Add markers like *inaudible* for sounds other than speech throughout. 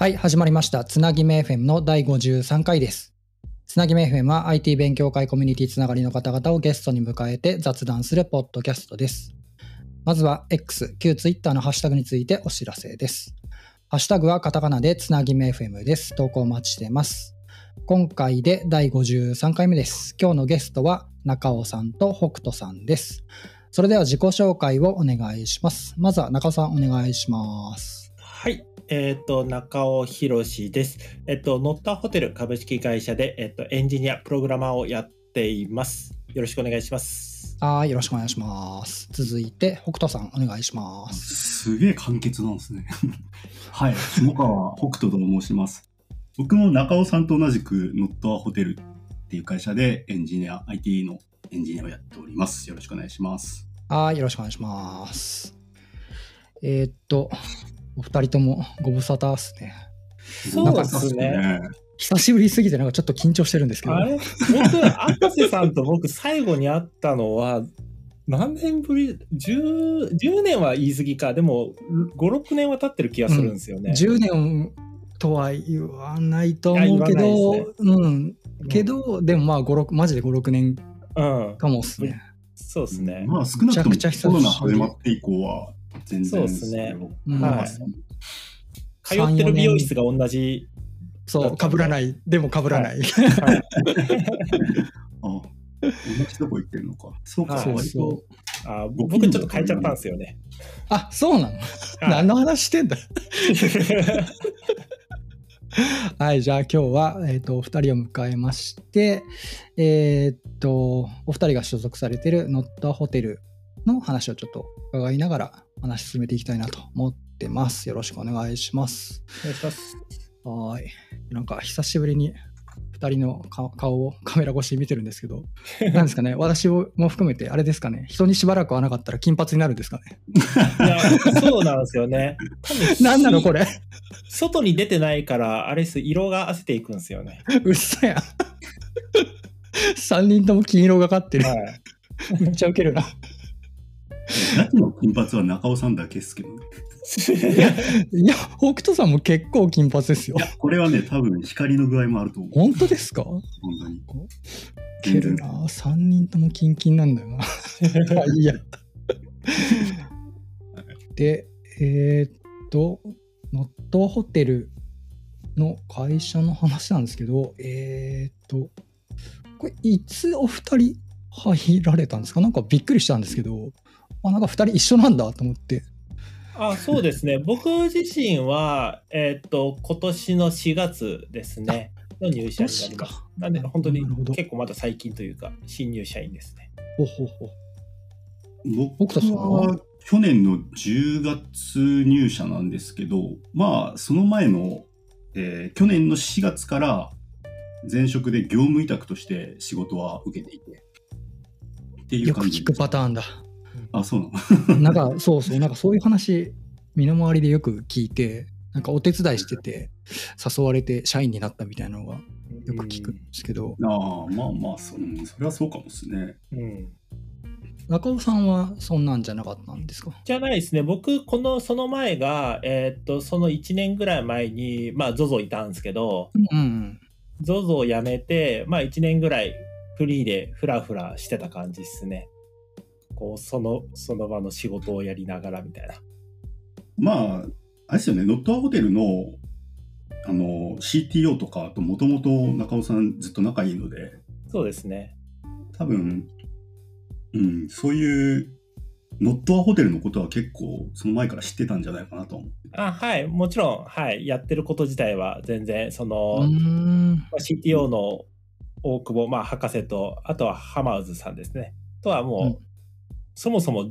はい、始まりました。つなぎめ FM の第53回です。つなぎめ FM は IT 勉強会コミュニティつながりの方々をゲストに迎えて雑談するポッドキャストです。まずは X、旧 Twitter のハッシュタグについてお知らせです。ハッシュタグはカタカナでつなぎめ FM です。投稿お待ちしてます。今回で第53回目です。今日のゲストは中尾さんと北斗さんです。それでは自己紹介をお願いします。まずは中尾さんお願いします。はい。えっ、と、中尾博です。えっ、と、ノッターホテル株式会社で、えっ、と、エンジニア、プログラマーをやっています。よろしくお願いします。はい、よろしくお願いします。続いて、北斗さん、お願いします。すげえ簡潔なんですね。*laughs* はい、下川北斗と申します。僕も中尾さんと同じくノットアホテルっていう会社でエンジニア、IT のエンジニアをやっております。よろしくお願いします。はい、よろしくお願いします。えーっと、お二人ともご無沙汰っすね。そうですね。久しぶりすぎて、なんかちょっと緊張してるんですけど。あれ？僕、赤瀬さんと僕、最後に会ったのは、何年ぶり？10, ?10 年は言い過ぎか。でも、5、6年は経ってる気がするんですよね。10年とは言わないと思うけど、わないですうん。けど、でもまあ、5、6、マジで5、6年うん。かもっすね。そうですね。まあ少なくともめちゃくちゃ久しぶりコロナ始まって以降は全然そうですね。うん。はいす。通ってる美容室が同じ。そう、被らない。でも被らない。はい。あ、同じとこ行ってるのか。そうか、はい。そう割とあ僕ちょっと変えちゃったんですよね。あ、そうなの？何の話してんだ？*laughs* はい、じゃあ今日は、えー、とお二人を迎えまして、えっ、と、お二人が所属されているノットホテルの話をちょっと伺いながら話進めていきたいなと思ってます。よろしくお願いします。お願いします。はい。なんか久しぶりに二人の顔顔をカメラ越しに見てるんですけど、*laughs* なんですかね、私も含めてあれですかね、人にしばらく会わなかったら金髪になるんですかね。いや、そうなんですよね。*laughs* 多分何なのこれ。外に出てないから、あれです、色が褪せていくんですよね。うっそやん。*laughs* 3人とも金色がかってる。はい。めっちゃウケるな。ガチの金髪は中尾さんだけですけどね。*laughs* いや、北斗さんも結構金髪ですよい。や、これはね、多分光の具合もあると思う。本当ですか？ウ本当に。ケるな。3人ともキンキンなんだよな。いや。で、えーっと、ノットホテルの会社の話なんですけど、えーっと、これ、いつお二人入られたんですか？なんかびっくりしたんですけど、あ、なんか二人一緒なんだと思って。あそうですね。*laughs* 僕自身は、えーっと、今年の4月ですね、の入社になります。なんで、本当に結構まだ最近というか、新入社員ですね。ほほほ。僕は？は去年の10月入社なんですけど、まあ、その前の、えー去年の4月から前職で業務委託として仕事は受けていて。っていうよく感じ聞くパターンだ。あ、そうなの？*laughs* なんかそうそう、なんかそういう話、身の回りでよく聞いて、なんかお手伝いしてて、誘われて社員になったみたいなのがよく聞くんですけど、ああ、まあまあそ、うんそれはそうかもですね。うん。中尾さんはそんなんじゃなかったんですか？じゃないですね。僕、この、その前が、えーっと、その1年ぐらい前に、まあ、ZOZO いたんですけど、うんうん。ZOZO を辞めて、まあ1年ぐらいフリーでフラフラしてた感じですね。こう、その、その場の仕事をやりながらみたいな。まあ、あれですよね、ノットアホテルのあの CTO とかともともと中尾さんずっと仲いいので、そうですね。多分、うん、そういうノットアホテルのことは結構その前から知ってたんじゃないかなと思う。あ、はい。もちろん、はい。やってること自体は全然、その。まあ CTO の大久保、まあ、博士と、あとはハマーズさんですね。とはもう、うんそもそも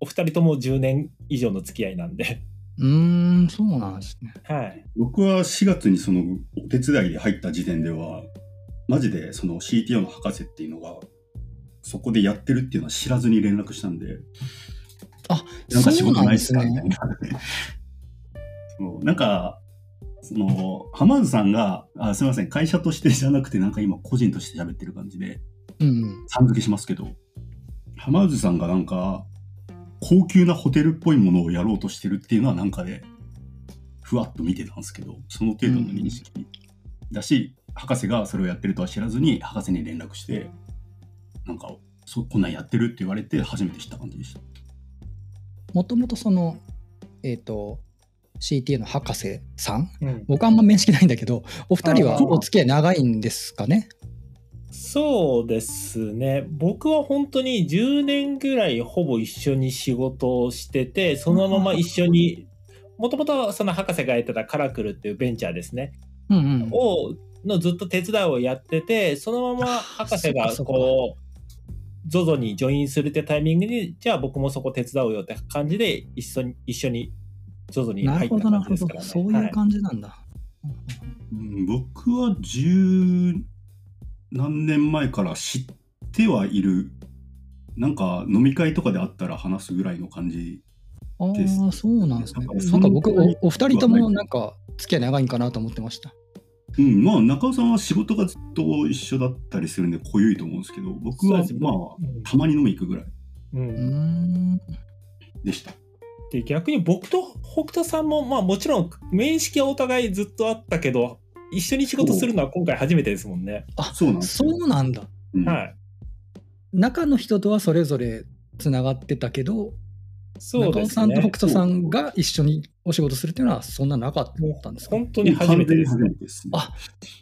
お二人とも10年以上の付き合いなんで、うーん、そうなんですね。はい。僕は4月にそのお手伝いで入った時点では、マジでその CTO の博士っていうのが、そこでやってるっていうのは知らずに連絡したんで、あ、なんか仕事ないっすか？みたいね。な。そうなんか、その、浜津さんが、あすみません、会社としてじゃなくて、なんか今個人として喋ってる感じで、うん。さん付けしますけど、浜津さんがなんか、高級なホテルっぽいものをやろうとしてるっていうのはなんかで、ふわっと見てたんですけど、その程度の認識だし、博士がそれをやってるとは知らずに、博士に連絡して、なんか、そこんなんやってるって言われて、初めて知った感じでした。もともとその、えっ、と、CTA の博士さん？うん。僕あんま面識ないんだけど、お二人はお付き合い長いんですかね？そうですね。僕は本当に10年ぐらいほぼ一緒に仕事をしてて、そのまま一緒に、もともとその博士がやってたカラクルっていうベンチャーですね。うんうん。を、のずっと手伝いをやってて、そのまま博士がこう、ZOZO にジョインするってタイミングに、じゃあ僕もそこ手伝うよって感じで一緒に、一緒に ZOZO になる入ったほどなるほど感じですからね。そういう感じなんだ。うん僕は十何年前から知ってはいる。なんか飲み会とかであったら話すぐらいの感じ。あですあ、そうなんですね。なんかなんか僕お、お二人ともなんか付き合い長いんかなと思ってました。うん、まあ中尾さんは仕事がずっと一緒だったりするんで濃ゆいと思うんですけど、僕はまあうんたまに飲み行くぐらいうんうーん。でした。で逆に僕と北斗さんもまあもちろん面識はお互いずっとあったけど一緒に仕事するのは今回初めてですもんね。そうなんそよ。うなんだ。うんはい。中の人とはそれぞれつながってたけど、そうです中尾さんと北ね。斗さんが一緒にお仕事するっていうのはそんななかったんですか？本当に初めてです完。全に初めてですね。あ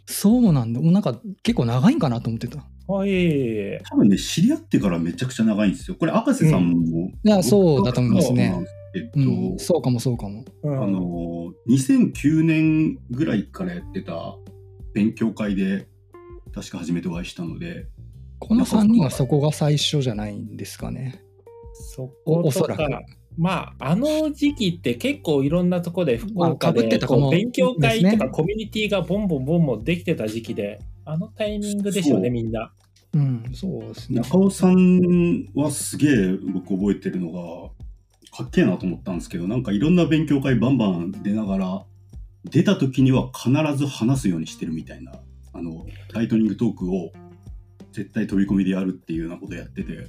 そうなんだ。もうなんか結構長いんかなと思ってた。はい。多分ね、知り合ってからめちゃくちゃ長いんですよ。これ、赤瀬さんも。いやそうだと思いますね僕はそうなんそうかもそうかも。うんあの、2009年ぐらいからやってた勉強会で、確か初めてお会いしたので、この3人はそこが最初じゃないんですかね。そおことおそらく。かまあ、あの時期って結構いろんなとこで福岡でたかもこう勉強会とかコミュニティがボンボンボンボンできてた時期で、あのタイミングでしょうね、みんな。うん、そうですね。中尾さんはすげえ僕覚えてるのが、かっけえなと思ったんですけど、なんかいろんな勉強会バンバン出ながら、出た時には必ず話すようにしてるみたいな、あの、ライトニングトークを絶対飛び込みでやるっていうようなことやってて、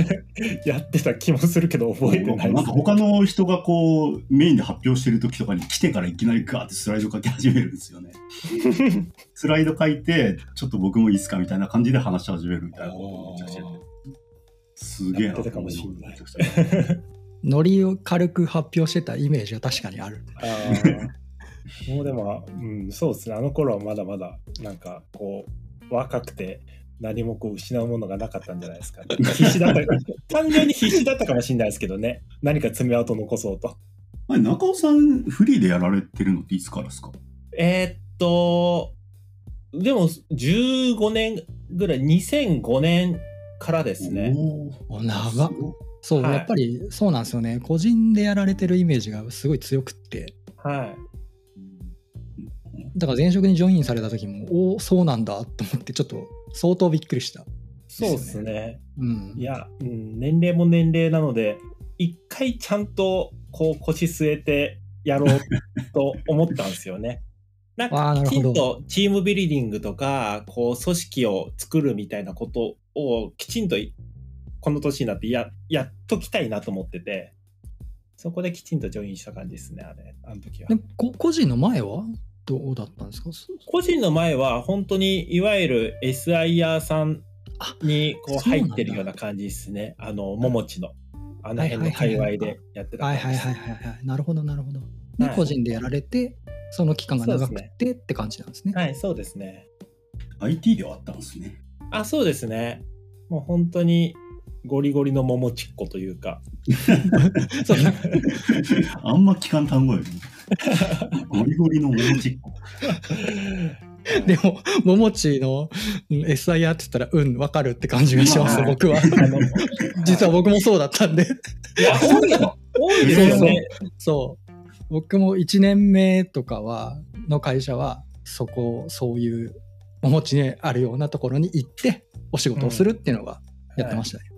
*laughs* やってた気もするけど覚えてないなんか他の人がこうメインで発表してる時とかに来てからいきなりガーってスライド書き始めるんですよね。*laughs* スライド書いて、ちょっと僕もいいっすかみたいな感じで話し始めるみたいなことをめちゃくちゃやってて。すげえなってたかもしんないノリを軽く発表してたイメージは確かにある。あーもうでも、うん、そうですね。あの頃はまだまだ、なんか、こう、若くて、何もこう失うものがなかったんじゃないですか、ね。必死だった、*laughs* 単純に必死だったかもしれないですけどね。何か爪痕残そうと。中尾さん、フリーでやられてるのっていつからですか？えーっと、でも、15年ぐらい、2005年からですね。お長っそう、はいやっぱりそうなんですよね。個人でやられてるイメージがすごい強くって。はい。だから前職にジョインされた時も、おお、そうなんだと思って、ちょっと相当びっくりした。そうですね。うん。いや、うん、年齢も年齢なので、一回ちゃんとこう腰据えてやろうと思ったんですよね。*laughs* なんあーなかきちんとチームビルディングとか、こう組織を作るみたいなことをきちんとこの年になってややっときたいなと思ってて、そこできちんとジョインした感じですね、あれ、あの時は個人の前は？どうだったんですか？個人の前は本当にいわゆる SIR さんにこう入ってるような感じですね。あの、ももちの。あの辺の界隈でやってたはい感じですはいはいはいはい。なるほどなるほど。で、はい個人でやられて、その期間が長くてって感じなんですね。はい、そうですね。IT ではあったんですね。あ、そうですね。もう本当にゴリゴリの桃ちっこというか。そ *laughs* うあんま聞かん単語よね。ゴリゴリのモモチッコ。でも、ももちのうん SIR って言ったら、うん、わかるって感じがします、まあ僕は。あの、実は僕もそうだったんで。いや、多いの。多いですよね。そう。僕も1年目とかは、の会社は、そこ、そういう、お持ちにあるようなところに行って、お仕事をするっていうのがやってましたね。う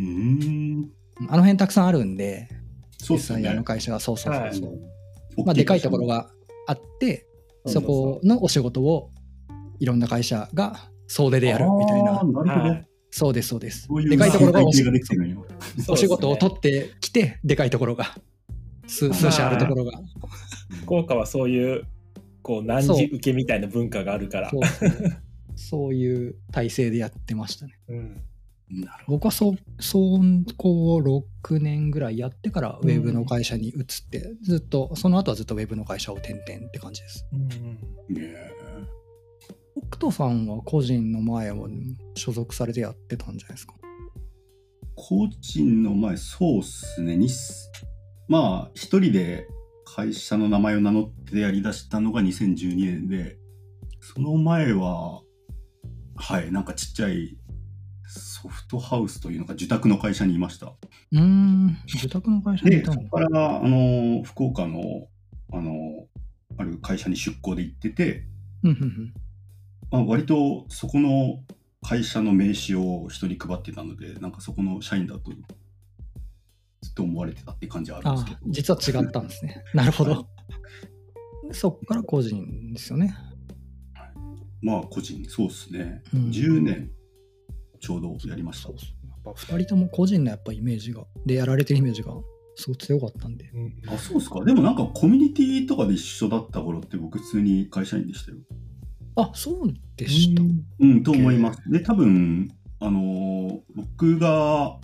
ーん。あの辺たくさんあるんで、そうっすねの。会社が、そうそうそうそう。大まあ、でかいところがあって、そこのお仕事をいろんな会社が総出でやるみたいなそうです、そうです。そういうでかいところがお仕事を取ってきて、でかいところが、数数社あるところが。*laughs* 福岡はそういうこう何時受けみたいな文化があるからそうそうそういう体制でやってましたね。うん僕はそ、そこを6年ぐらいやってからウェブの会社に移って、ずっと、その後はずっとウェブの会社を転々って感じです。うん北斗さんは個人の前を所属されてやってたんじゃないですか？個人の前、そうっすね。にすまあ、一人で会社の名前を名乗ってやりだしたのが2012年で、その前は、はい、なんかちっちゃいソフトハウスというのか、受託の会社にいました。うーん、受託の会社にいで、たの？そこから、あの、福岡の、あの、ある会社に出向で行ってて、まあ、割とそこの会社の名刺を人に配ってたので、なんかそこの社員だとずっと思われてたって感じはあるんですけあど。実は違ったんですね。なるほど。そこから個人ですよね。まあ個人、そうですね。うん10年ちょうどやりましたそう。そうやっぱ2人とも個人のやっぱイメージが、でやられてるイメージがすごい強かったんで。うんあ、そうですか。でもなんかコミュニティとかで一緒だった頃って僕普通に会社員でしたよ。あ、そうでした。うん、と思います。で、多分、あのー僕が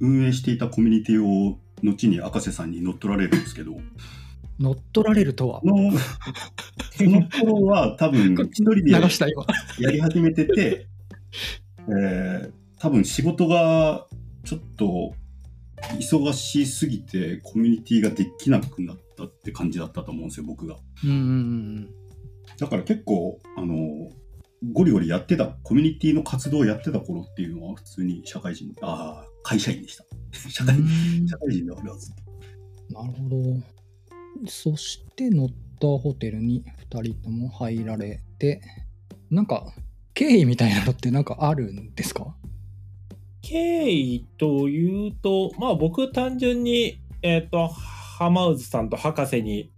運営していたコミュニティを後に赤瀬さんに乗っ取られるんですけど、乗っ取られるとは。の *laughs* その頃は多分一人で流した今。やり始めてて、えー多分仕事がちょっと忙しすぎてコミュニティができなくなったって感じだったと思うんですよ、僕が。うんうんうんだから結構、あの、ゴリゴリやってた、コミュニティの活動をやってた頃っていうのは普通に社会人、ああ、会社員でした。*laughs* 社会うん。社会人であるはず。なるほど。そして、ノッターホテルに2人とも入られて、なんか、経緯みたいなのってなんかあるんですか？経緯というと、まあ僕単純に、えっ、と、浜渦さんと博士に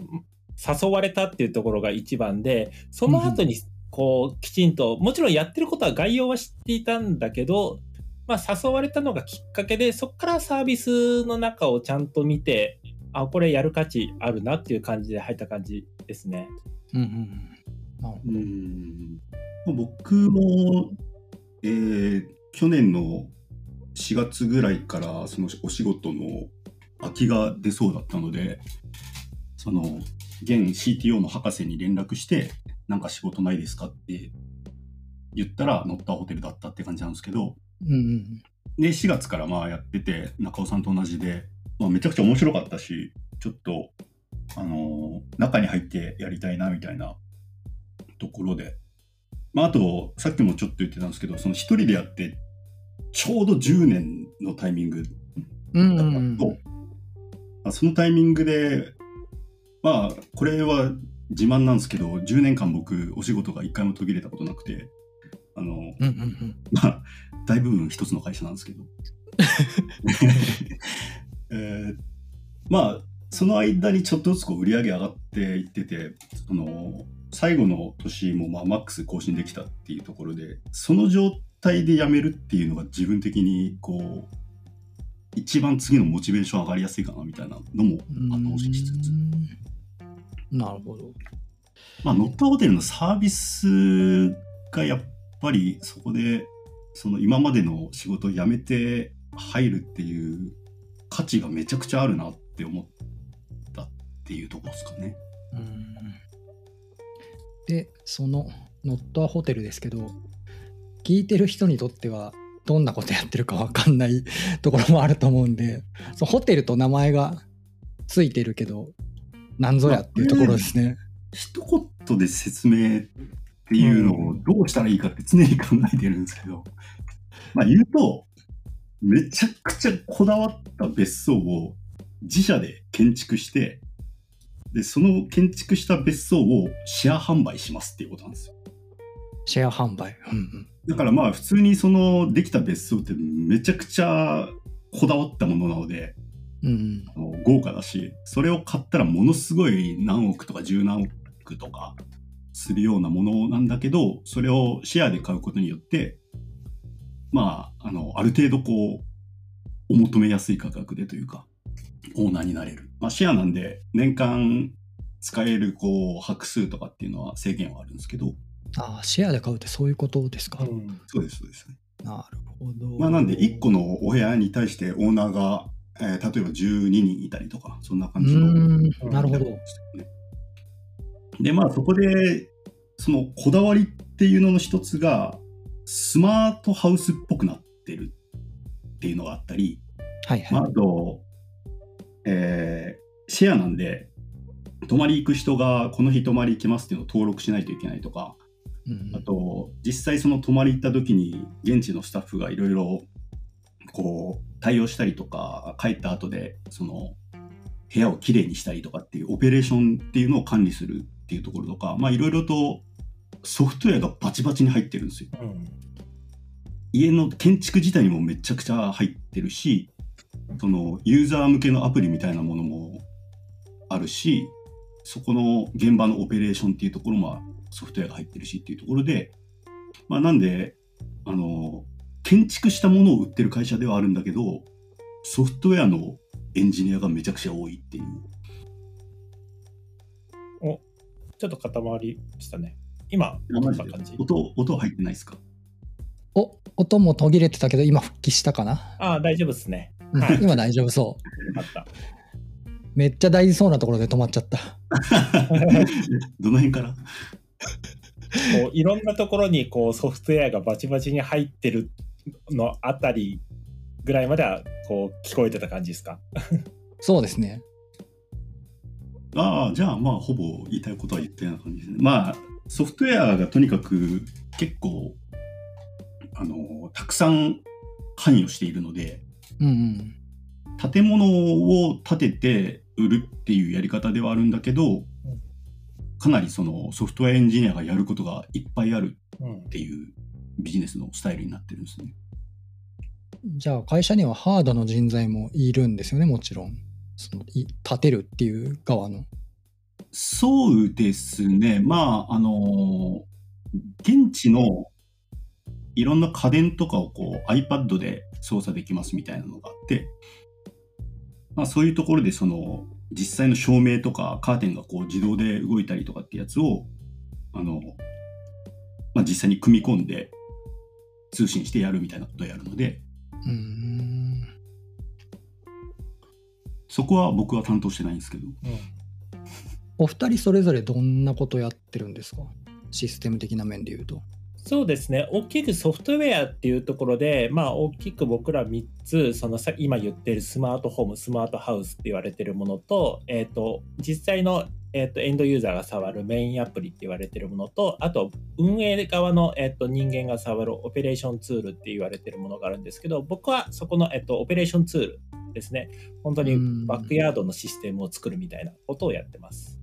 誘われたっていうところが一番で、その後に、こう、きちんと、もちろんやってることは概要は知っていたんだけど、まあ誘われたのがきっかけで、そこからサービスの中をちゃんと見て、あ、これやる価値あるなっていう感じで入った感じですね。うんうんうん。なるほうど。ん僕も、えー去年の4月ぐらいからそのお仕事の空きが出そうだったので、その現 CTO の博士に連絡して、なんか仕事ないですかって言ったら、乗ったホテルだったって感じなんですけど、うんうんで、4月からまあやってて、中尾さんと同じで、まあ、めちゃくちゃ面白かったし、ちょっと、あのー中に入ってやりたいなみたいなところで。まあ、あと、さっきもちょっと言ってたんですけど、その一人でやって、ちょうど10年のタイミングだうんったと、まあそのタイミングで、まあ、これは自慢なんですけど、10年間僕、お仕事が一回も途切れたことなくて、あの、うんうんうん。まあ、大部分一つの会社なんですけど。*laughs* えーまあ、その間にちょっとずつこう売り上げ上がっていってて、その最後の年もまあマックス更新できたっていうところで、その状態で辞めるっていうのが自分的にこう、一番次のモチベーション上がりやすいかなみたいなのも後押ししつつ、うんなるほど。まあ、ノットホテルのサービスがやっぱりそこでその今までの仕事を辞めて入るっていう価値がめちゃくちゃあるなって思ったっていうところですかね。うんで、そのノッターホテルですけど、聞いてる人にとってはどんなことやってるかわかんない *laughs* ところもあると思うんで、そのホテルと名前がついてるけど、なんぞやっていうところですね。一言で説明っていうのをどうしたらいいかって常に考えてるんですけど、まあ言うと、めちゃくちゃこだわった別荘を自社で建築して、で、その建築した別荘をシェア販売しますっていうことなんですよ。シェア販売？うんうんだからまあ普通にそのできた別荘ってめちゃくちゃこだわったものなので、うんあの豪華だし、それを買ったらものすごい何億とか十何億とかするようなものなんだけど、それをシェアで買うことによって、まあ、あの、ある程度こう、お求めやすい価格でというか、オーナーになれる。まあ、シェアなんで、年間使えるこう拍数とかっていうのは制限はあるんですけど、ああ、シェアで買うってそういうことですか？うんそうです、そうですね。なるほど。まあ、なんで、1個のお部屋に対してオーナーが、えー例えば12人いたりとか、そんなう感じの。ーん、なるほど。で、まあ、そこで、そのこだわりっていうのの一つが、スマートハウスっぽくなってるっていうのがあったり、はいまあ、はい。あと、えーシェアなんで、泊まり行く人がこの日泊まり行きますっていうのを登録しないといけないとか、うんあと、実際その泊まり行った時に、現地のスタッフがいろいろ、こう、対応したりとか、帰った後で、その、部屋をきれいにしたりとかっていうオペレーションっていうのを管理するっていうところとか、まあいろいろとソフトウェアがバチバチに入ってるんですよ。うん家の建築自体にもめちゃくちゃ入ってるし、そのユーザー向けのアプリみたいなものもあるし、そこの現場のオペレーションっていうところもソフトウェアが入ってるしっていうところで、まあなんで、あの、建築したものを売ってる会社ではあるんだけど、ソフトウェアのエンジニアがめちゃくちゃ多いっていう。ちょっと固まりましたね。今。音、音入ってないですか？お、音も途切れてたけど、今復帰したかな？ああ、大丈夫ですね。うんはい *laughs* 今大丈夫そう。あった。めっちゃ大事そうなところで止まっちゃった。*laughs* どの辺から？こういろんなところにこうソフトウェアがバチバチに入ってるのあたりぐらいまではこう聞こえてた感じですか？*laughs* そうですね。ああ、じゃあまあ、ほぼ言いたいことは言ったような感じですね。まあ、ソフトウェアがとにかく結構、あの、たくさん関与しているので、うんうん。建物を建てて売るっていうやり方ではあるんだけど、かなりそのソフトウェアエンジニアがやることがいっぱいあるうんっていうビジネスのスタイルになってるんですね。じゃあ会社にはハードの人材もいるんですよね、もちろん。そのい立てるっていう側の。そうですね。まあ、あの、現地のいろんな家電とかをこう iPad で操作できますみたいなのがあって、まあそういうところでその実際の照明とかカーテンがこう自動で動いたりとかってやつを、あの、まあ実際に組み込んで通信してやるみたいなことをやるので、うーん。そこは僕は担当してないんですけど、うんお二人それぞれどんなことやってるんですか？システム的な面で言うと。そうですね。大きくソフトウェアっていうところでまあ大きく僕ら3つそのさ今言ってるスマートホームスマートハウスって言われてるものと,、えー、と実際の、えー、とエンドユーザーが触るメインアプリって言われてるものとあと運営側の、えー、と人間が触るオペレーションツールって言われてるものがあるんですけど僕はそこの、えー、とオペレーションツールですね。本当にうん。バックヤードのシステムを作るみたいなことをやってます。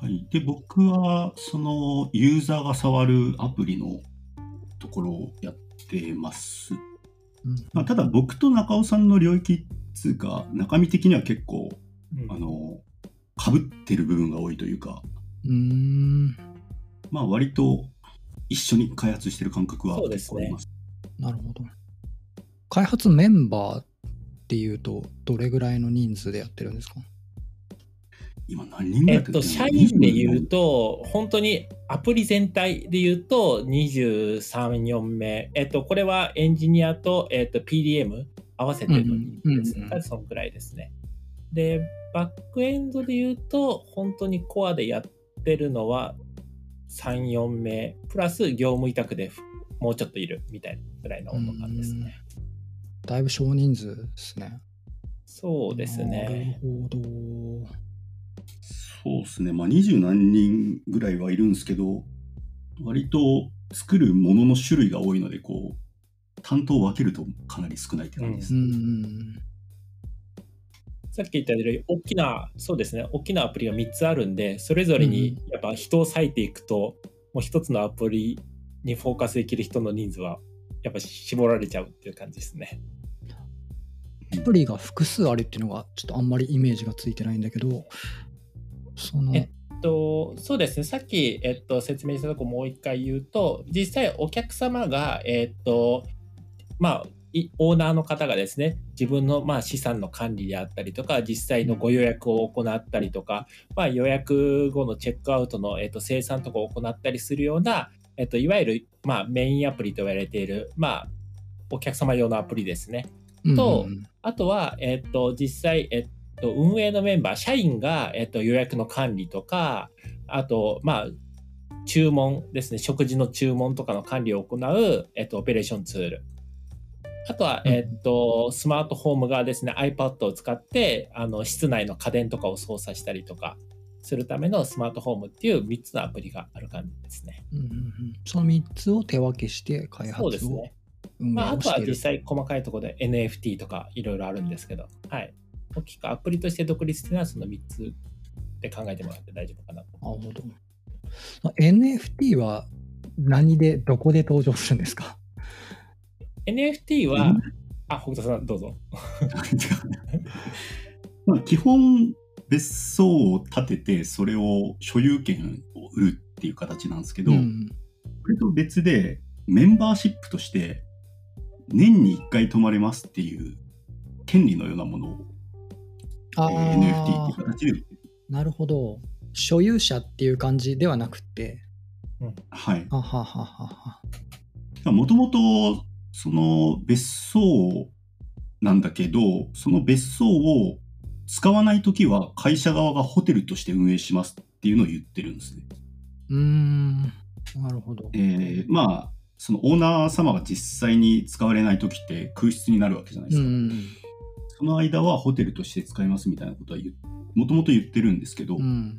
はい。で、僕は、その、ユーザーが触るアプリのところをやってます。うんまあ、ただ、僕と中尾さんの領域っつうか、中身的には結構、うんあの、被ってる部分が多いというか、うーん。まあ、割と一緒に開発してる感覚はそうですね結構あります。なるほど。開発メンバーっていうと、どれぐらいの人数でやってるんですか？今何人ぐらいえっと、社員で言うと、本当にアプリ全体で言うと23、4名。えっと、これはエンジニアと、えっと、PDM 合わせての人数ですうんうんうんね。そのくらいですね。で、バックエンドで言うと、本当にコアでやってるのは3、4名、プラス業務委託でもうちょっといるみたいなくらいの温度感ですね。だいぶ少人数ですね。そうですね。なるほど。そうですね。まあ、二十何人ぐらいはいるんですけど、割と作るものの種類が多いので、こう、担当を分けるとかなり少ないって感じですうね。ん。さっき言ったように大きなそうですね大きなアプリが3つあるんでそれぞれにやっぱ人を割いていくと、もう一つのアプリにフォーカスできる人の人数はやっぱ絞られちゃうっていう感じですね。アプリが複数あるっていうのがちょっとあんまりイメージがついてないんだけど、その、ええっと、そうですね。さっき、えっと、説明したとこもう一回言うと実際お客様が、えっとまあ、いオーナーの方がですね、自分のまあ資産の管理であったりとか、実際のご予約を行ったりとか、まあ、予約後のチェックアウトの、えっと生産とかを行ったりするような、えっと、いわゆる、まあ、メインアプリと言われている、まあ、お客様用のアプリですね。とうんうん。あとは、えっと、実際、えっと、運営のメンバー、社員が、えっと、予約の管理とか、あと、まあ、注文ですね、食事の注文とかの管理を行う、えっと、オペレーションツール。あとは、うんえっと、スマートフォームがですね、iPad を使って、あの、室内の家電とかを操作したりとかするためのスマートフォームっていう3つのアプリがある感じですね。うんうんうんその3つを手分けして開発をそうですね。まあ、あとは。実際細かいところで NFT とかいろいろあるんですけど、はい。大きくアプリとして独立していうのはその3つで考えてもらって大丈夫かなと。なるほど。NFT は何で、どこで登場するんですか？NFT は、あ、北田さんどうぞ。*laughs* まあ基本別荘を建ててそれを所有権を売るっていう形なんですけど、うんこれと別でメンバーシップとして年に1回泊まれますっていう権利のようなものを、えあー NFT っていう形でなるほど。所有者っていう感じではなくて、はい。あはははは。もともとその別荘なんだけどその別荘を使わないときは会社側がホテルとして運営しますっていうのを言ってるんですね。うーん、なるほど。えーまあそのオーナー様が実際に使われない時って空室になるわけじゃないですか、うんその間はホテルとして使いますみたいなことはもともと言ってるんですけど、うん。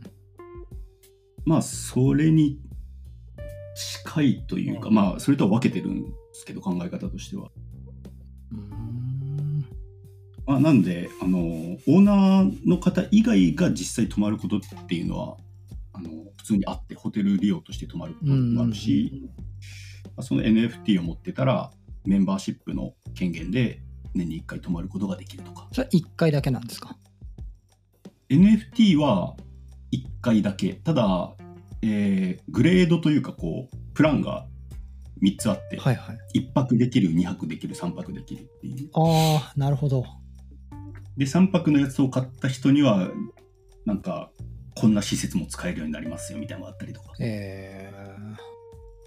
まあそれに近いというか、うん。まあそれとは分けてるんですけど考え方としては、まあ、なんであのオーナーの方以外が実際泊まることっていうのはあの普通にあってホテル利用として泊まることもあるし、まあその NFT を持ってたらメンバーシップの権限で年に1回泊まることができるとかそれ1回だけなんですか？NFT は1回だけただ、えーグレードというかこうプランが3つあって、はいはい。1泊できる2泊できる3泊できるっていうああ、なるほど。で3泊のやつを買った人にはなんかこんな施設も使えるようになりますよみたいなのがあったりとかえ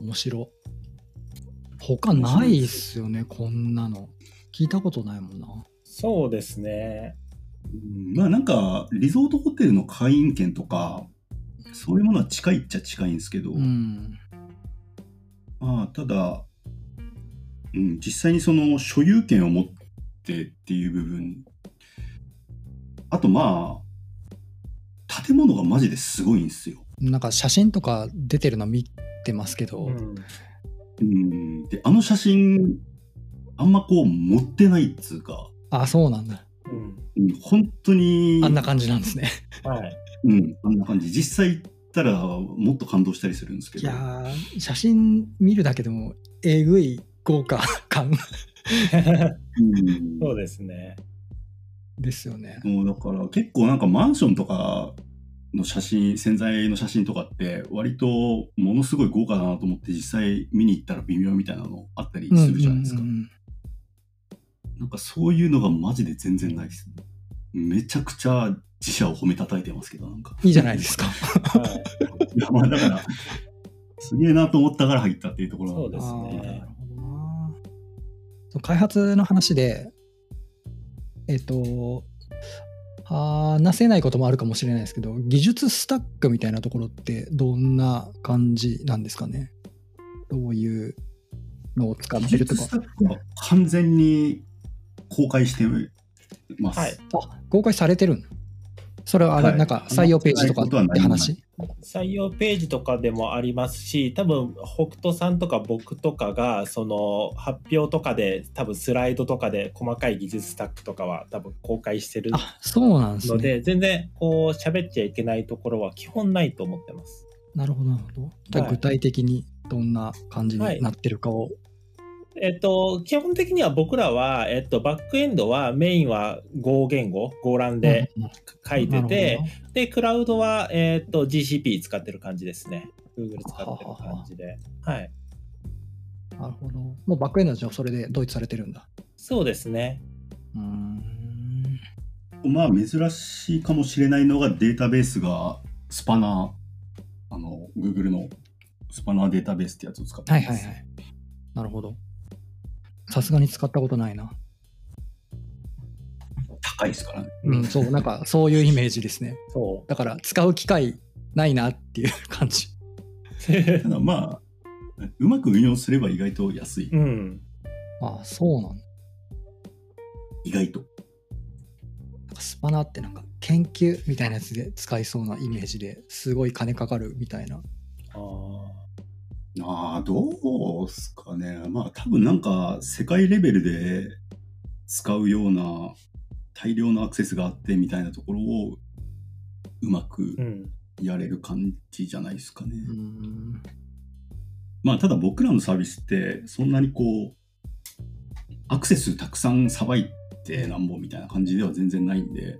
ー、面白。他ないっすよね、こんなの。聞いたことないもんな。そうですね。うんまあなんかリゾートホテルの会員権とかそういうものは近いっちゃ近いんですけど、うん。まあただ、うん、実際にその所有権を持ってっていう部分あとまあ建物がマジですごいんですよ。なんか写真とか出てるの見てますけど、うんうん、であの写真あんまこう持ってないっつうか、あ、そうなんだ。うん。うん、本当に。あんな感じなんですね。はい。うん、あんな感じ。実際行ったらもっと感動したりするんですけど。いやー、写真見るだけでも、えぐい豪華。*laughs* 感。うん。そうですね。ですよね。もうだから結構なんかマンションとかの写真洗剤の写真とかって割とものすごい豪華だなと思って実際見に行ったら微妙みたいなのあったりするじゃないですか、うんうんうんなんかそういうのがマジで全然ないですねめちゃくちゃ自社を褒めたたいてますけどなんかいいじゃないですか。はい。いやまあだからすげえなと思ったから入ったっていうところなんでそうですねなるほどなそう開発の話で、えっ、と、話せないこともあるかもしれないですけど、技術スタックみたいなところってどんな感じなんですかねどういうのを使ってるとか技術ス。タッフは完全に公開してます、はいあ、公開されてるんそれはあれ、はいなんか採用ページとかって話？採用ページとかでもありますし、多分北斗さんとか僕とかが、その発表とかで、多分スライドとかで細かい技術スタックとかは多分公開してるあ、そうなんですね。ので、全然こう喋っちゃいけないところは基本ないと思ってます。なるほど、なるほど。じゃあはい具体的にどんな感じになってるかを。えっと、基本的には僕らは、えっと、バックエンドはメインは Go 言語、Go ランでうんうん書いてて、なるで、クラウドは、えっと、GCP 使ってる感じですね。Google 使ってる感じで。はい。なるほど。もうバックエンドはじゃあそれで統一されてるんだ。そうですね。うーん。まあ珍しいかもしれないのがデータベースがスパナー、あの、Google のスパナーデータベースってやつを使ってます。はいはいはい。なるほど。さすがに使ったことないな。高いですからね。うん、そう、なんかそういうイメージですね。そだから使う機会ないなっていう感じ。う。*laughs* ただまあ、うまく運用すれば意外と安い。うん。ああ、そうなんだ。意外と。なんかスパナってなんか研究みたいなやつで使いそうなイメージですごい金かかるみたいな。ああ。ああ、どうすかね。まあ多分なんか世界レベルで使うような大量のアクセスがあってみたいなところをうまくうん。やれる感じじゃないですかね。うーん。まあただ僕らのサービスってそんなにこうアクセスたくさんさばいてなんぼみたいな感じでは全然ないんで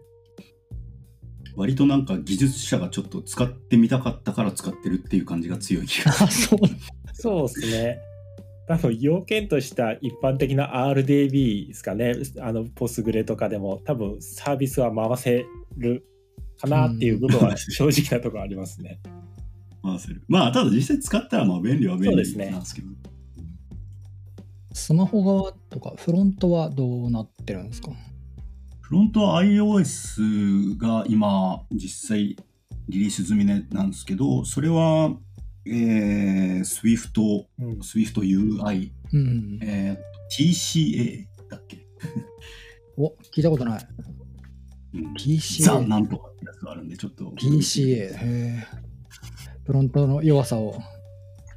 割となんか技術者がちょっと使ってみたかったから使ってるっていう感じが強い気が *laughs* あ、そう。*laughs* そうですね。多分要件とした一般的な RDB ですかね。あの、ポスグレとかでも多分サービスは回せるかなっていう部分は正直なところありますね。回せる。まあただ実際使ったらまあ便利は便利そうですねなんですけど。スマホ側とかフロントはどうなってるんですか？フロントは iOS が今実際リリース済みねなんですけど、それは、えー、Swift、うん。Swift UI、うん。えー、TCA だっけ、*laughs* お、聞いたことない。うん、PCA。ザなんとかってやつがあるんで、ちょっと。PCA。へえ。フロントの弱さを、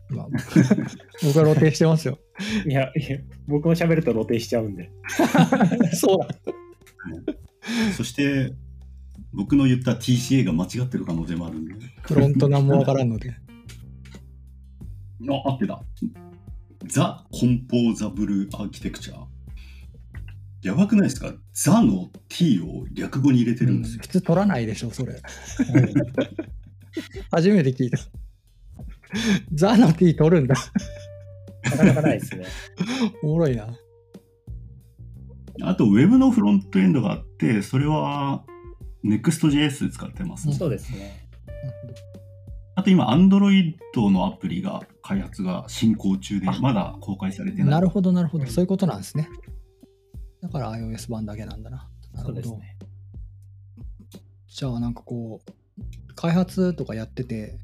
今、*laughs* 僕は露呈してますよ。いや、いや僕も喋ると露呈しちゃうんで。*laughs* そうだ。そして、僕の言った TCA が間違ってる可能性もあるんで。フロントなんもわからんので。あ、合ってた。ザ・コンポーザブル・アーキテクチャー。やばくないですか？ザの T を略語に入れてるんですよ。普通取らないでしょ、それ。*laughs* 初めて聞いた。ザの T 取るんだ。なかなかないですね。*laughs* おもろいな。あと、Web のフロントエンドがあって、それは Next.js 使ってます、そうですね。あと今、Android のアプリが開発が進行中で、まだ公開されてない。なるほど、なるほど。そういうことなんですね。だから iOS 版だけなんだな。なるほど。そうですね。じゃあなんかこう、開発とかやってて、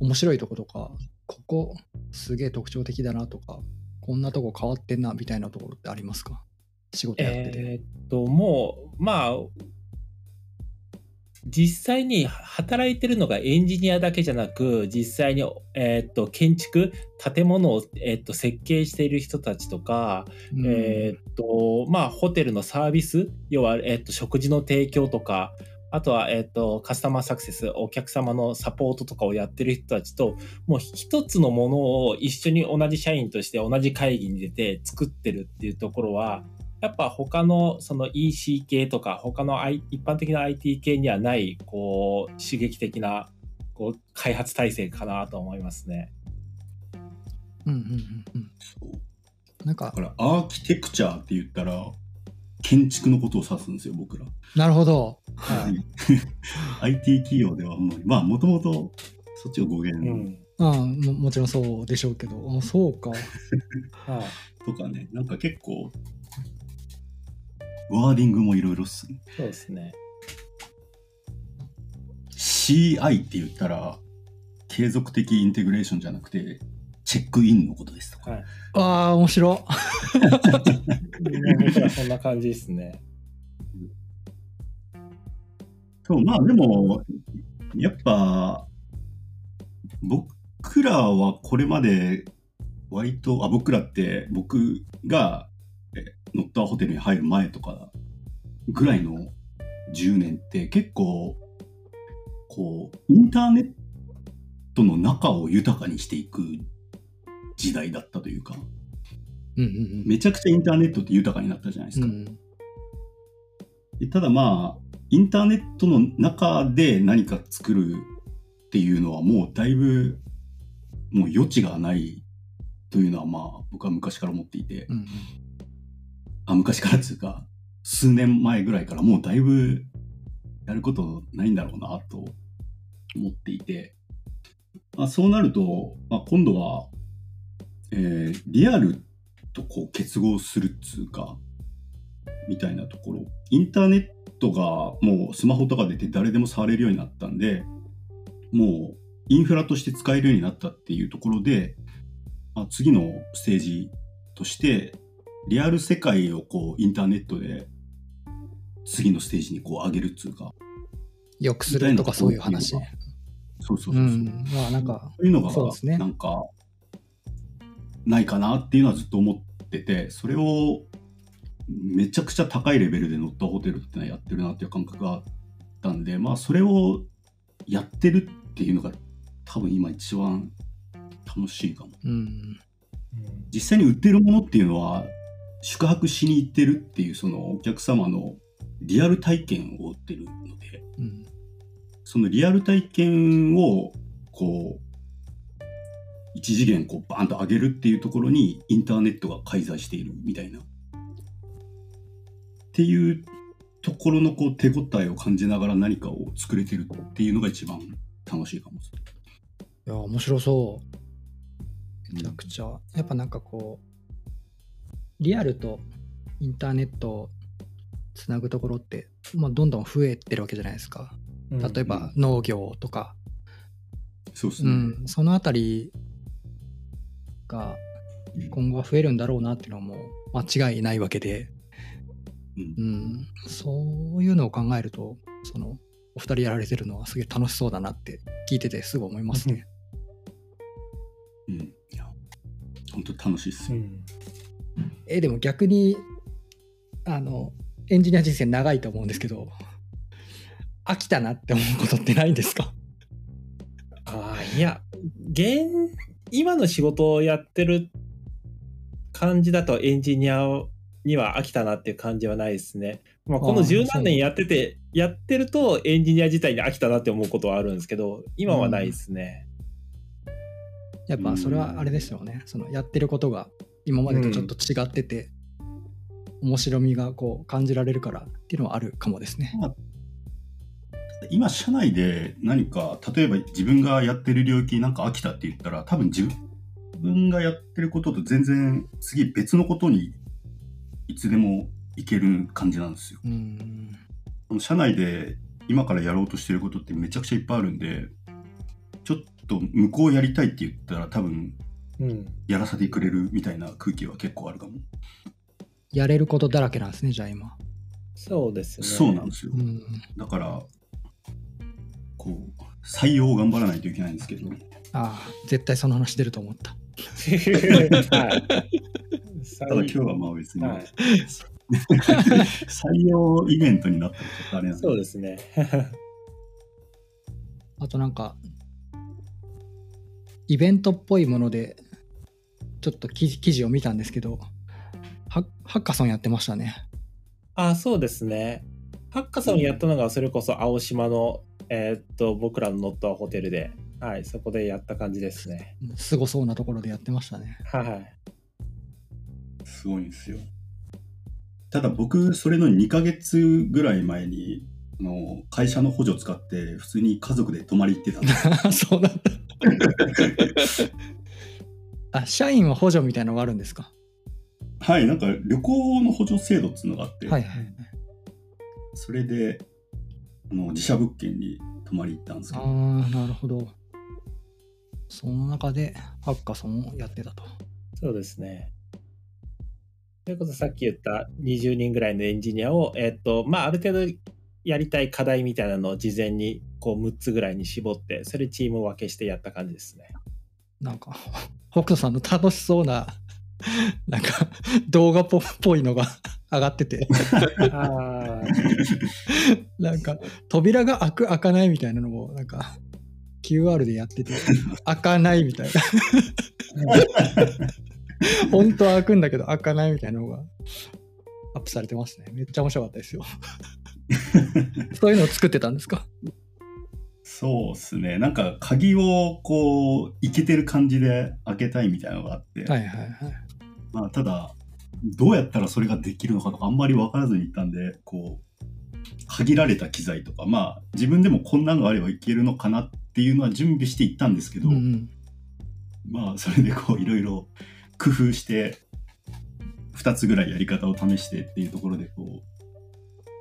面白いとことか、ここすげえ特徴的だなとか、こんなとこ変わってんなみたいなところってありますか？仕事やってて。えーっと、もう、まあ、実際に働いてるのがエンジニアだけじゃなく、実際に、えーっと、建築、建物を、えーっと、設計している人たちとか、うんえーっと、まあ、ホテルのサービス、要は、えーっと、食事の提供とか、あとは、えーっと、カスタマーサクセス、お客様のサポートとかをやってる人たちと、もう一つのものを一緒に同じ社員として同じ会議に出て作ってるっていうところは、やっぱ他のその EC 系とか他の、I、一般的な IT 系にはないこう刺激的なこう開発体制かなと思いますね。うんうんうんうん。そうなんかだか、ら、アーキテクチャーって言ったら、建築のことを指すんですよ、僕ら。なるほど。はい *laughs* IT 企業ではあんまり、まあ、もともとそっちを語源うんうんも、もちろんそうでしょうけど、あそうか。*laughs* はい、とかね、なんか結構、ワーディングもいろいろっすね。そうですね。CI って言ったら、継続的インテグレーションじゃなくて、チェックインのことですとか。はい。ああ、面白。僕らそんな感じですね。そう、まあでも、やっぱ、僕らはこれまで、割と、あ、僕らって、僕が、えノッターホテルに入る前とかぐらいの10年って結構、こう、インターネットの中を豊かにしていく時代だったというか、うんうんめちゃくちゃインターネットって豊かになったじゃないですか。うん。うん。でただまあ、インターネットの中で何か作るっていうのはもうだいぶもう余地がないというのはまあ僕は昔から思っていて、うん。あ、昔からっていうか、数年前ぐらいからもうだいぶやることないんだろうなと思っていて、まあ、そうなると、まあ、今度は、えーリアルとこう結合するっつうか、みたいなところ。インターネットがもうスマホとか出て誰でも触れるようになったんで、もうインフラとして使えるようになったっていうところで、まあ、次のステージとして、リアル世界をこうインターネットで次のステージにこう上げるっつうか、よくするとかそういう話。そうそうそうそう。うん。まあなんか、そういうのがそうですねなんかないかなっていうのはずっと思っててそれをめちゃくちゃ高いレベルで乗ったホテルってのはやってるなっていう感覚があったんでまあそれをやってるっていうのが多分今一番楽しいかもうん。実際に売ってるものっていうのは宿泊しに行ってるっていうそのお客様のリアル体験を売ってるのでうん。そのリアル体験をこう一次元こうバーンと上げるっていうところにインターネットが介在しているみたいなっていうところのこう手応えを感じながら何かを作れてるっていうのが一番楽しいかもしいや、面白そう。めちゃくちゃ。やっぱなんかこう、リアルとインターネットをつなぐところって、まあ、どんどん増えてるわけじゃないですか。うん例えば農業とか、そうですね、うん、そのあたりが今後は増えるんだろうなっていうのはもう間違いないわけで、うん。うん、そういうのを考えると、その、お二人やられてるのはすげえ楽しそうだなって聞いててすぐ思いますね。うん。いや本当楽しいっす。よ、うん。え、でも逆に、あの、エンジニア人生長いと思うんですけど、飽きたなって思うことってないんですか？ああ、いや、現、今の仕事をやってる感じだとエンジニアには飽きたなっていう感じはないですね。まあ、こああの十何年やってて、やってるとエンジニア自体に飽きたなって思うことはあるんですけど、今はないですね。やっぱそれはあれですよね。そのやってることが今までとちょっと違ってて、面白みがこう感じられるからっていうのはあるかもですね。今社内で何か例えば自分がやってる領域になんか飽きたって言ったら多分自分がやってることと全然次別のことにいつでもいける感じなんですよ。社内で今からやろうとしてることってめちゃくちゃいっぱいあるんでちょっと向こうやりたいって言ったら多分うん。やらせてくれるみたいな空気は結構あるかも。やれることだらけなんですね、じゃあ今。そうですね。そうなんですよ。うん。だからこう採用を頑張らないといけないんですけどああ、絶対その話出ると思った。はい。*laughs* ただ今日はまあ別に、はい、*laughs* 採用イベントになったらちょっとあれなんでそうですね。*laughs* あとなんか、イベントっぽいもので、ちょっと記事記事を見たんですけど、ハハッカソンやってましたね。あ、そうですね。ハッカソンやったのが、それこそ青島の、えーっと、僕らの乗ったホテルで、はい、そこでやった感じですね。すごそうなところでやってましたね。はい。すごいんですよ。ただ僕、それの2ヶ月ぐらい前に、あの会社の補助を使って、普通に家族で泊まり行ってたんです。*laughs* そうなんだ。あ、社員は補助みたいなのがあるんですか？はい、なんか旅行の補助制度っていうのがあって、はいはい。それであの自社物件に泊まり行ったんですけあど、あ、なるほど。その中でハッカソンをやってたと。そうですね。ということでさっき言った20人ぐらいのエンジニアを、えーっと、まあ、ある程度やりたい課題みたいなのを事前にこう6つぐらいに絞って、それチーム分けしてやった感じですね。なんか、北斗さんの楽しそうな、*laughs* なんか、動画っぽいのが *laughs* 上がってて、あなんか、扉が開く、開かないみたいなのも、なんか、QR でやってて、開かないみたいな。*laughs* 本当は開くんだけど、開かないみたいなのがアップされてますね。めっちゃ面白かったですよ。そういうのを作ってたんですか？そうですね、なんか鍵をこう、いけてる感じで開けたいみたいなのがあって、はいはいはい。まあ、ただ、どうやったらそれができるのかとかあんまり分からずに行ったんで、こう、限られた機材とか、まあ自分でもこんなのがあればいけるのかなっていうのは準備して行ったんですけど、うんうんまあそれでこういろいろ *laughs* 工夫して、2つぐらいやり方を試してっていうところでこ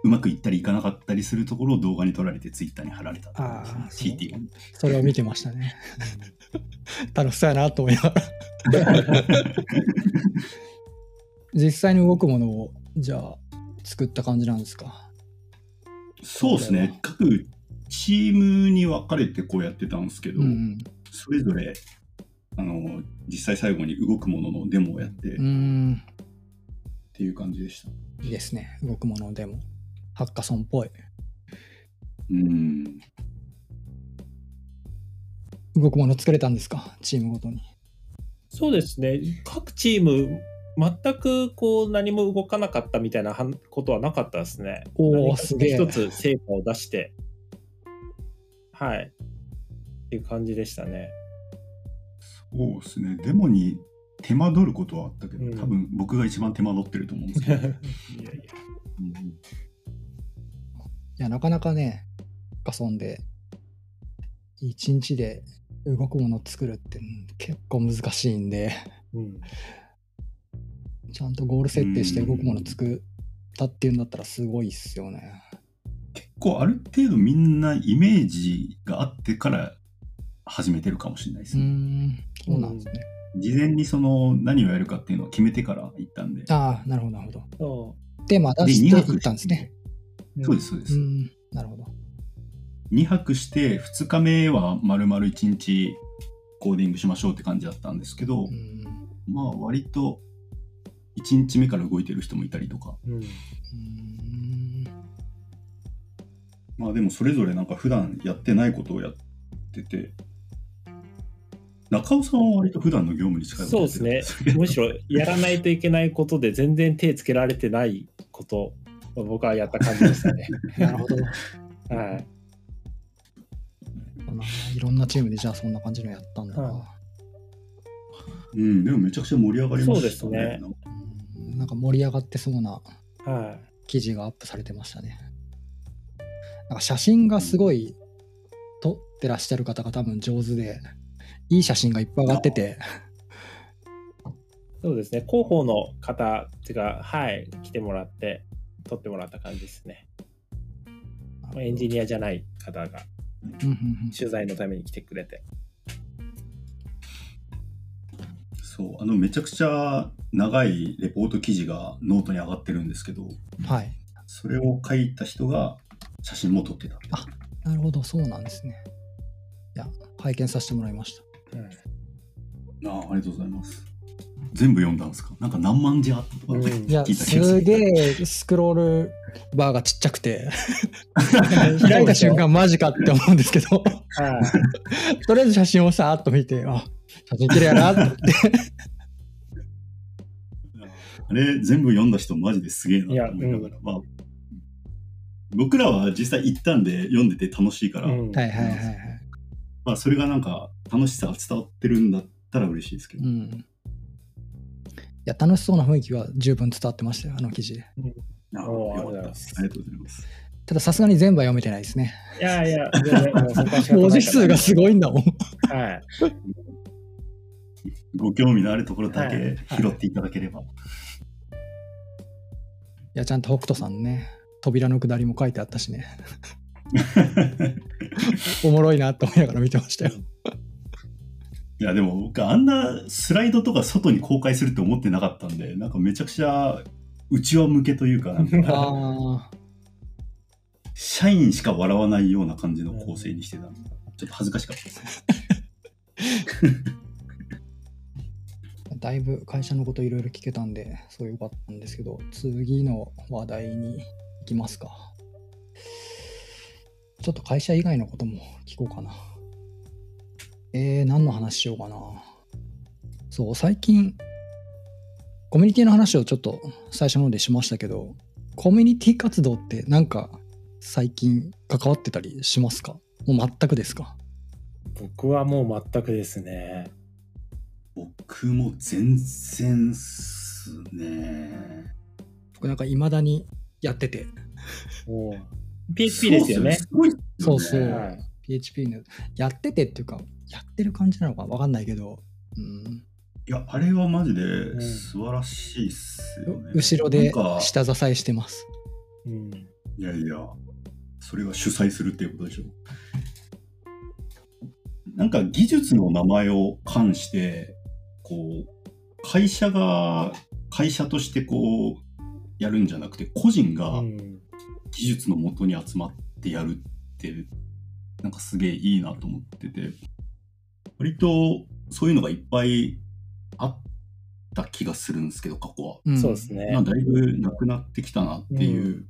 う、うまくいったりいかなかったりするところを動画に撮られてツイッターに貼られたっていうあー CT が。それを見てましたね。*laughs* 楽しそうやなと思いながら。*laughs* 実際に動くものを、じゃあ、作った感じなんですか？そうですね。各チームに分かれてこうやってたんですけど、うんそれぞれ、あの、実際最後に動くもののデモをやってっていう感じでした。いいですね。動くものでも。ハッカソンっぽい。うん。動くもの作れたんですか？チームごとに。そうですね。各チーム、全くこう何も動かなかったみたいなはんことはなかったですね。おー何かすげえ一つ成果を出して、はい。っていう感じでしたね。そうですね。デモに手間取ることはあったけど、うん多分僕が一番手間取ってると思うんですけど。*laughs* いやいや。うんいや、なかなかね、ハッカソンで、一日で動くものを作るってうん結構難しいんで、うん。ちゃんとゴール設定して動くもの作ったっていうんだったらすごいっすよね。結構ある程度みんなイメージがあってから始めてるかもしれないですね。ん、そうなんですね。事前にその何をやるかっていうのを決めてから行ったんで。ああ、なるほど、なるほど。そテーマ出でして二泊いったんですね。う。そうです、そうです。うん、なるほど。2泊して2日目は丸々1日コーディングしましょうって感じだったんですけど、うんまあ割と1日目から動いてる人もいたりとかうん。うーんまあでもそれぞれなんか普段やってないことをやってて中尾さんは割と普段の業務に近いそうですね。むしろやらないといけないことで全然手つけられてないことを僕はやった感じでしたね。*laughs* なるほど。はい。ないろんなチームでじゃあそんな感じのやったんだな。はうんでもめちゃくちゃ盛り上がりましたそうですねうんなんか盛り上がってそうなは記事がアップされてましたね。なんか写真がすごい撮ってらっしゃる方が多分上手で、いい写真がいっぱい上がってて、い。*laughs* そうですね。広報の方が、はい、来てもらって、撮ってもらった感じですね。まあエンジニアじゃない方が取材のために来てくれて。そうあのめちゃくちゃ長いレポート記事がノートに上がってるんですけどはい。それを書いた人が写真も撮ってたあなるほど、そうなんですね。いや、拝見させてもらいました。うんああありがとうございます全部読んだんですか？なんか何万字あったとかってうん。いや、聞いた気がする。すげえスクロールバーがちっちゃくて、*laughs* 開いた瞬間マジかって思うんですけど、はい。とりあえず写真をさーっと見て、あ、写真綺麗やなって。*laughs* あれ全部読んだ人マジですげえなと思いながら、まあ僕らは実際行ったんで読んでて楽しいから、うん。はいはいはいはい。まあそれがなんか楽しさが伝わってるんだったら嬉しいですけど、うん。いや、楽しそうな雰囲気は十分伝わってましたよ、あの記事うございますありがとうございますたださすがに全部は読めてないですね。いやいや、文字数がすごいんだもん。いはい。ご興味のあるところだはいけ拾っていただければ、や、ちゃんと北斗さんね、扉の下りも書いてあったしね、*laughs* おもろいなと思いながら見てましたよ。いやでも僕あんなスライドとか外に公開するって思ってなかったんでなんかめちゃくちゃ内輪向けというかなんか *laughs* あ社員しか笑わないような感じの構成にしてたんでちょっと恥ずかしかったですあ、だいぶ会社のこといろいろ聞けたんで、そうよかったんですけど、次の話題に行きますか。ちょっと会社以外のことも聞こうかな。えー、何の話しようかな。そう、最近、コミュニティの話をちょっと最初の方でしましたけど、コミュニティ活動ってなんか最近関わってたりしますか？もう全くですか？僕はもう全くですね。僕も全然すね。僕なんか未だにやってて、PHP *laughs* ですよね。すごいっすよねそうそうはい。PHP の、やっててっていうか、やってる感じなのかわかんないけど、うん、いや、あれはマジで素晴らしいっすよね。後ろで下支えしてます。うん。いやいや、それは主催するっていうことでしょ。なんか技術の名前を冠して、こう、会社が、会社としてこう、やるんじゃなくて、個人がうん技術のもとに集まってやるって、なんかすげえいいなと思ってて、割とそういうのがいっぱいあった気がするんですけど、過去は。んそうですねまあ、。だいぶなくなってきたなっていう、うん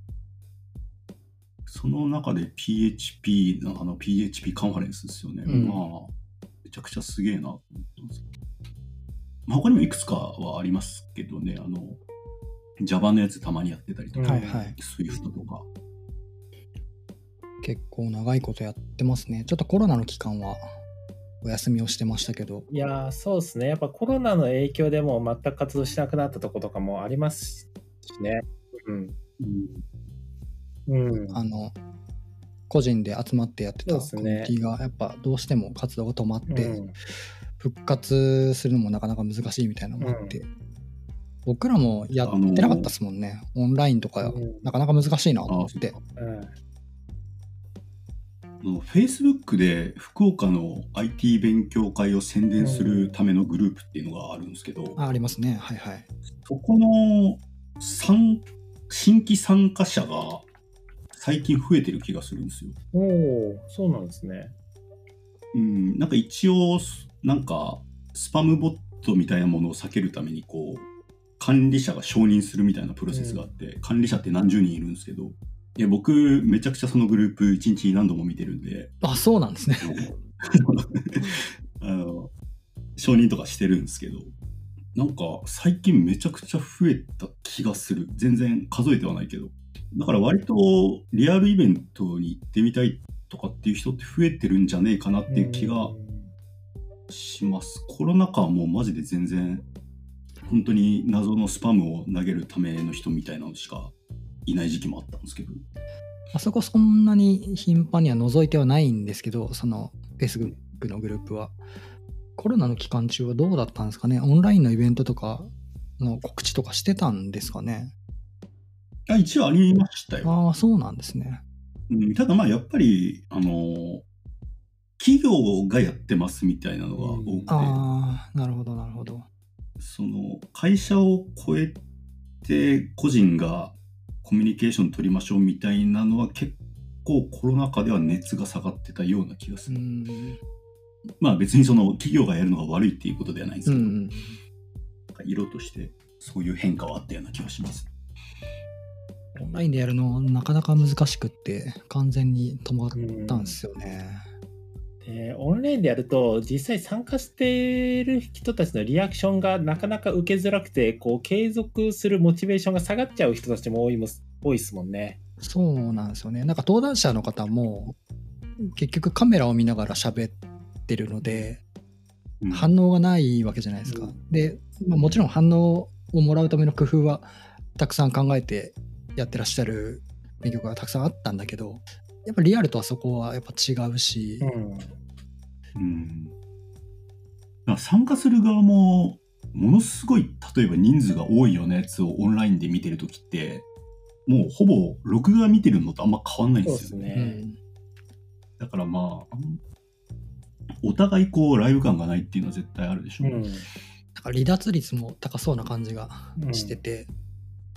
その中で PHP のあの PHP カンファレンスですよね、うんまあめちゃくちゃすげえなと思ってます、まあ、他にもいくつかはありますけどねあの Java のやつたまにやってたりとか、うんはいはい。Swift とか結構長いことやってますね。ちょっとコロナの期間はお休みをしてましたけど、いやー、そうですね。やっぱコロナの影響でもう全く活動しなくなったとことかもありますしね。うん。うん。あの、個人で集まってやってたそうですねコミュニティがやっぱどうしても活動が止まって、うん復活するのもなかなか難しいみたいなのもあって、僕らもやってなかったですもんね。オンラインとかうんなかなか難しいなと思って。の Facebook で福岡の IT 勉強会を宣伝するためのグループっていうのがあるんですけど、あありますね。はいはい。そこの参新規参加者が最近増えてる気がするんですよ。おお、そうなんですね。うん、なんか一応、なんかスパムボットみたいなものを避けるために、こう、管理者が承認するみたいなプロセスがあって、管理者って何十人いるんですけど、いや僕、めちゃくちゃそのグループ一日に何度も見てるんで、あ、そうなんですね。*laughs* あの、承認とかしてるんですけど、なんか最近めちゃくちゃ増えた気がする。全然数えてはないけど。だから割とリアルイベントに行ってみたいとかっていう人って増えてるんじゃねえかなっていう気がします。コロナ禍はもうマジで全然、本当に謎のスパムを投げるための人みたいなのしかいない時期もあったんですけど。あそこそんなに頻繁には覗いてはないんですけど、その Facebook のグループは。コロナの期間中はどうだったんですかね？オンラインのイベントとかの告知とかしてたんですかね？あ一応ありましたよ。ああ、そうなんですね。うん、ただまあやっぱり、あの企業がやってますみたいなのが多くて、ああ、なるほど、なるほど。その会社を超えて個人がコミュニケーション取りましょうみたいなのは結構コロナ禍では熱が下がってたような気がすうる。ん。まあ別にその企業がやるのが悪いっていうことではないんですけど、うん。なんか色としてそういう変化はあったような気がします。オンラインでやるのなかなか難しくって、完全に止まったんですよね。でオンラインでやると実際参加している人たちのリアクションがなかなか受けづらくてこう継続するモチベーションが下がっちゃう人たちも多いも多いですもんね。そうなんですよね。なんか登壇者の方も結局カメラを見ながら喋ってるのでうん反応がないわけじゃないですか。うんで、まあ、もちろん反応をもらうための工夫はたくさん考えてやってらっしゃる勉強会がたくさんあったんだけどやっぱリアルとはそこはやっぱ違うし、うんうんまあ参加する側もものすごい例えば人数が多いようなやつをオンラインで見てるときってもうほぼ録画見てるのとあんま変わんないんでよね。ね。うんだからまあお互いこうライブ感がないっていうのは絶対あるでしょう。うんだから離脱率も高そうな感じがしてて、うん、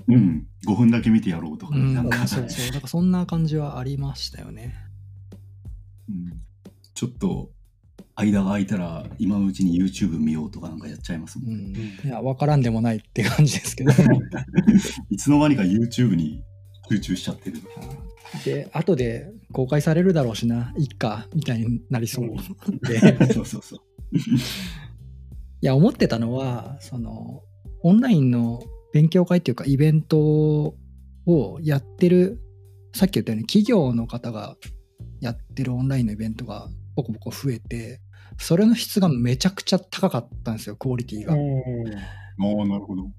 5分だけ見てやろうとかね、うん。なんか、そうそう。だからそんな感じはありましたよね。うん。ちょっと間が空いたら今のうちに YouTube 見ようとかなんかやっちゃいますも。うん。ん、いや分からんでもないって感じですけど。*laughs* いつの間にか YouTube に集中しちゃってる。で後で公開されるだろうしないっかみたいになりそう。で。*laughs* そうそうそう。いや思ってたのはそのオンラインの勉強会っていうかイベントをやってるさっき言ったように企業の方がやってるオンラインのイベントがボコボコ増えてそれの質がめちゃくちゃ高かったんですよクオリティが。うんああ、なるほど。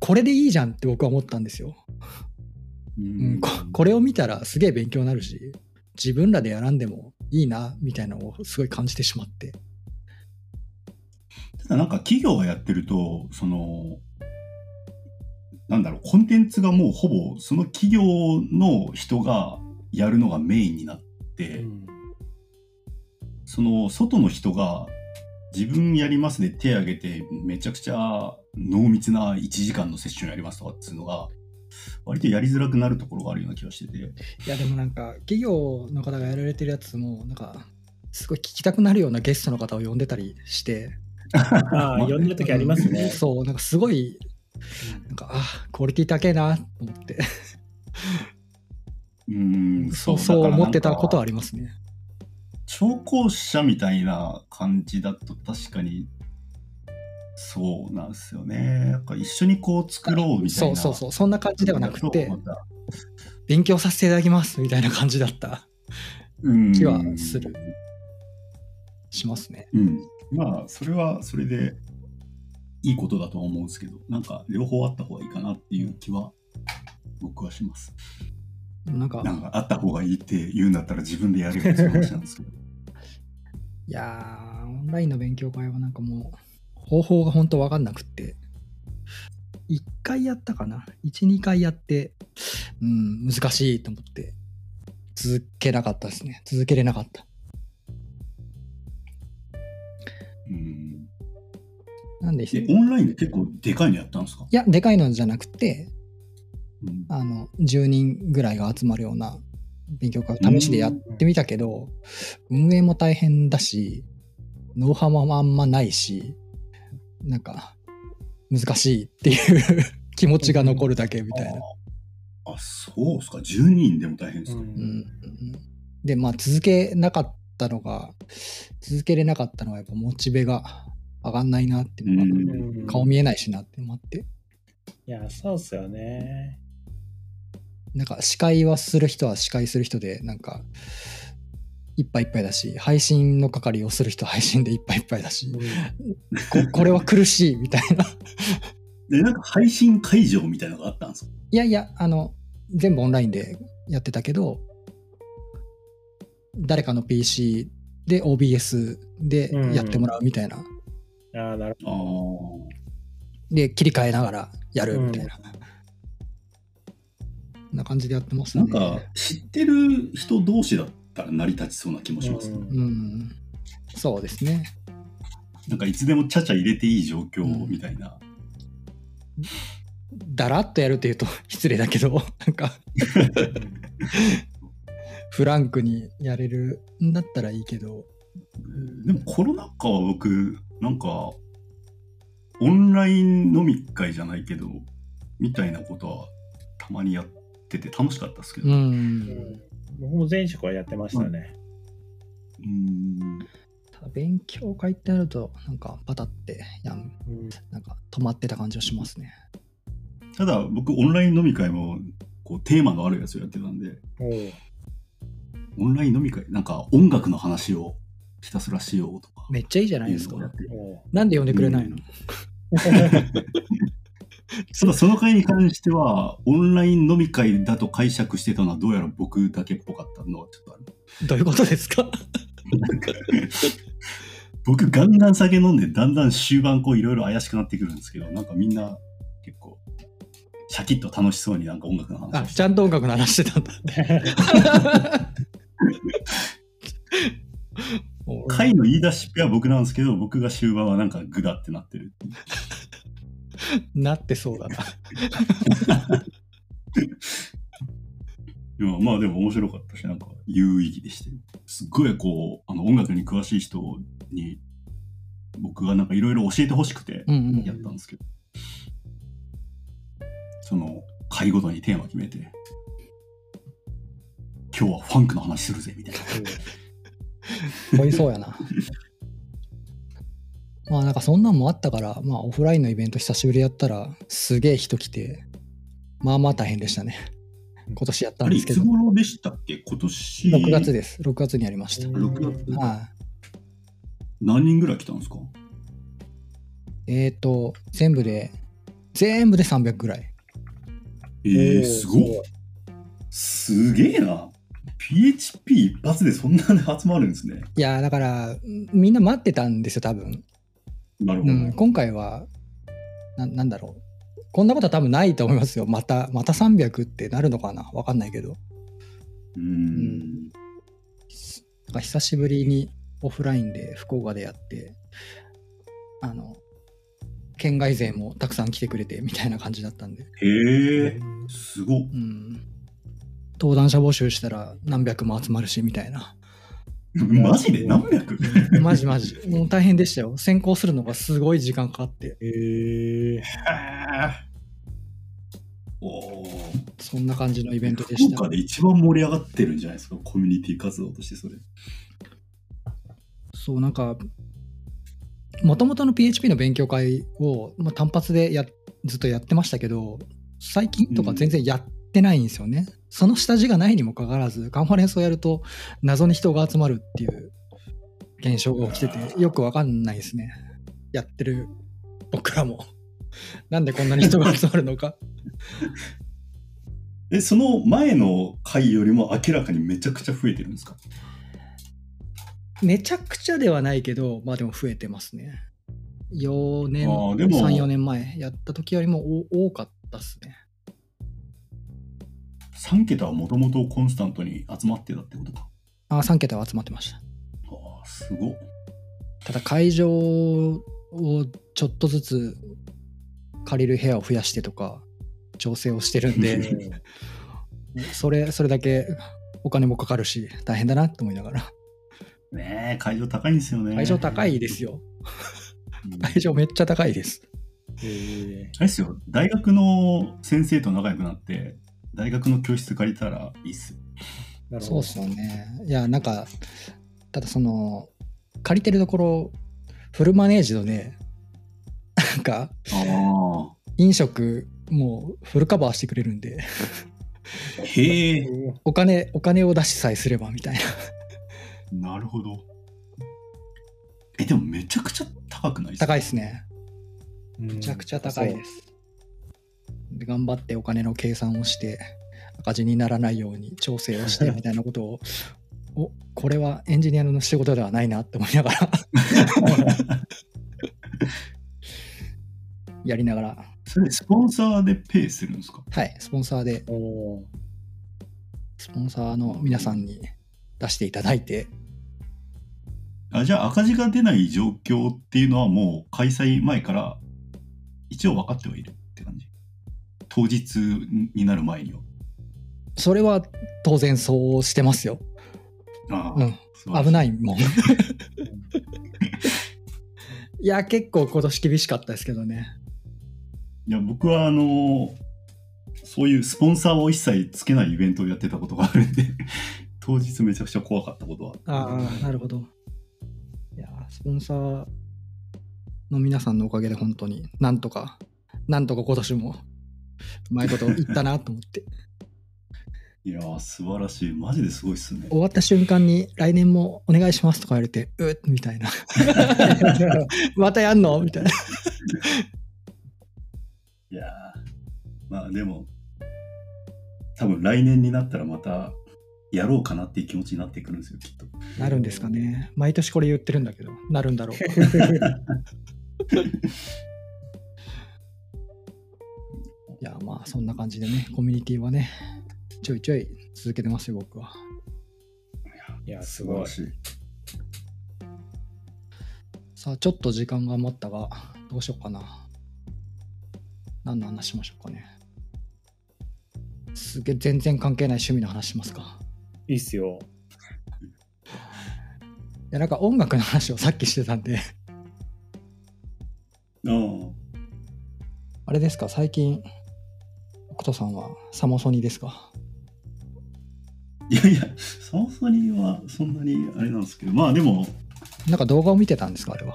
これでいいじゃんって僕は思ったんですよ。ううん、ここれを見たらすげえ勉強になるし、自分らでやらんでもいいな、みたいなのをすごい感じてしまって。ただなんか企業がやってると、その、なんだろう、コンテンツがもうほぼその企業の人がやるのがメインになって、うんその外の人が自分やりますで手挙げてめちゃくちゃ濃密な1時間のセッションやりますとかっていうのが割とやりづらくなるところがあるような気がしてて。いやでもなんか企業の方がやられてるやつもなんかすごい聞きたくなるようなゲストの方を呼んでたりして、*laughs* ああ、呼んでる時ありますね。*laughs* そうなんかすごいなんかあクオリティ高えなと思ってうん、そうそう思ってたことははありますね。聴講者みたいな感じだと確かにそうなんですよね。なんか一緒にこう作ろうみたいな。そうそうそうそんな感じではなくて勉強させていただきますみたいな感じだったうん気はするしますね。うん。まあ、それはそれでいいことだとは思うんですけど、なんか両方あった方がいいかなっていう気は僕はします。なんかなんかあった方がいいって言うんだったら自分でやるよって話なんですけど。*laughs* いやーオンラインの勉強会はなんかもう方法が本当わかんなくって1回やったかな？12回やってうん難しいと思って続けなかったですね続けれなかったうん。なんでオンラインで結構でかいのやったんですか？やでかいのじゃなくてうんあの10人ぐらいが集まるような勉強会を試しでやってみたけど運営も大変だしノウハウもあんまないしなんか難しいっていう *laughs* 気持ちが残るだけみたいな。ああ、そうですか。10人でも大変ですか。うんうんでまあ続けなかったのが続けれなかったのはやっぱモチベが上がんないなっていうのが、うんうん。顔見えないしなっていうのもあって。いや、そうっすよね。なんか司会はする人は司会する人でなんかいっぱいいっぱいだし配信の係をする人は配信でいっぱいいっぱいだしここれは苦しいみたいな。で、なんか配信会場みたいなのがあったんですか？いやいやあの全部オンラインでやってたけど誰かの PC で OBS でやってもらうみたいな、ああ、なるああ。で切り替えながらやるみたいな、こんな感じでやってますね。なんか知ってる人同士だったら成り立ちそうな気もしますね。うん。うん。そうですね。なんかいつでもちゃちゃ入れていい状況みたいな。だらっとやるっていうと *laughs* 失礼だけどなんかフランクにやれるんだったらいいけどでもコロナ禍は僕、なんか、オンライン飲み会じゃないけど、みたいなことはたまにやってて楽しかったですけど。ううん。ん僕も前職はやってましたね。うん。ただ勉強会ってなるとなんかパタってやんうん。なんか止まってた感じはしますね。ただ僕、オンライン飲み会もこうテーマのあるやつをやってたんで、オンライン飲み会、なんか音楽の話をひたすらしようとか。めっちゃいいじゃないですか。なんで呼んでくれないの、ただ *laughs* その会に関しては、オンライン飲み会だと解釈してたのはどうやら僕だけっぽかったのはちょっとある。どういうことですか？僕ガンガン酒飲んでだんだん終盤こういろいろ怪しくなってくるんですけどなんかみんな結構シャキッと楽しそうになんか音楽の話あちゃんと音楽の話してたんだ *laughs* お会の言い出しっぺは僕なんですけど僕が終盤はなんかグダってなってる。なってそうだな。*laughs* いやまあでも面白かったしなんか有意義でしたよ。すっごいこうあの音楽に詳しい人に僕がなんかいろいろ教えてほしくてやったんですけど、その回ごとにテーマ決めて今日はファンクの話するぜみたいな *laughs* 濃いそうやな。まあなんかそんなんもあったからまあオフラインのイベント久しぶりやったらすげえ人来てまあまあ大変でしたね。今年やったんですけど。つ頃でしたっけ？今年。6月です。6月にやりました、うん6月。はい。何人ぐらい来たんですか？えーと、全部で全部で300ぐらい。えー、すごっ。すげえな。PHP 一発でそんなに集まるんですね。いや、だから、みんな待ってたんですよ、多分。なるほど。うん、今回はな、なんだろう。こんなことは多分ないと思いますよ。また、また300ってなるのかな？わかんないけど。うーん。なんか久しぶりにオフラインで福岡でやって、あの、県外勢もたくさん来てくれてみたいな感じだったんで。へえ、すごっ。うん。登壇者募集したら何百も集まるしみたいな。*laughs* マジで？何百？マジマジ。もう大変でしたよ。選考するのがすごい時間かかって。えー、おーそんな感じのイベントでした福岡。で一番盛り上がってるんじゃないですか、コミュニティ活動としてそれ。そう、なんか、もともとの PHP の勉強会を、まあ、単発でやずっとやってましたけど、最近とか全然やってないんですよね。その下地がないにもかかわらず、カンファレンスをやると謎に人が集まるっていう現象が起きてて、よくわかんないですね。やってる僕らも。なんでこんなに人が集まるのか。*laughs* え、その前の回よりも明らかにめちゃくちゃ増えてるんですか？めちゃくちゃではないけど、まあでも増えてますね。4年、あーでも3、4年前やった時よりもお多かったっすね。?3 桁はもともとコンスタントに集まってたってことか。あ3桁は集まってました。ああ、すごっ。ただ会場をちょっとずつ借りる部屋を増やしてとか調整をしてるんで *laughs* それそれだけお金もかかるし大変だなと思いながらねえ、会場高いんですよね。会場高いですようん会場めっちゃ高いですえあれですよ、大学の先生と仲良くなって、大学の教室借りたらいいっすそうっすよねいやなんかただその借りてるところフルマネージドでなんかあ飲食もうフルカバーしてくれるんであ。へえ。お金お金を出しさえすればみたいななるほど。え、でもめちゃくちゃ高くないですか？高いですねめめちゃくちゃ高いです。で頑張ってお金の計算をして赤字にならないように調整をしてみたいなことを *laughs* おこれはエンジニアの仕事ではないなって思いながら。*laughs* やりながら。それ、スポンサーでペイするんですか？はいスポンサーで。スポンサーの皆さんに出していただいて。あじゃあ赤字が出ない状況っていうのはもう開催前から一応分かってはいるって感じ？当日になる前には。それは当然そうしてますよ、あうん、あ危ないもん。*laughs* いや結構今年厳しかったですけどね。いや僕はあのそういうスポンサーを一切つけないイベントをやってたことがあるんで *laughs* 当日めちゃくちゃ怖かったことはああ、なるほど。いやー、スポンサーの皆さんのおかげで本当になんとか、なんとか今年もうまいこと言ったなと思って。*laughs* いやー素晴らしいマジですごいっすね終わった瞬間に来年もお願いしますとか言われて、うっみたいな。*laughs* *laughs* またやんの？みたいな。いやーまあでも多分来年になったらまたやろうかなっていう気持ちになってくるんですよきっとなるんですかね。毎年これ言ってるんだけど、なるんだろう。いや、まあそんな感じでね、コミュニティはね、ちょいちょい続けてますよ、僕は。いや、すごい。しいさあ、ちょっと時間が余ったが、どうしようかな。何の話しましょうかね。すげえ、全然関係ない趣味の話しますか。いいっすよ。いや、なんか音楽の話をさっきしてたんで、あああれですか、最近、北斗さんはサモソニですか？いやいや、サモソニーはそんなにあれなんですけど、まあでも、なんか動画を見てたんですか、あれは？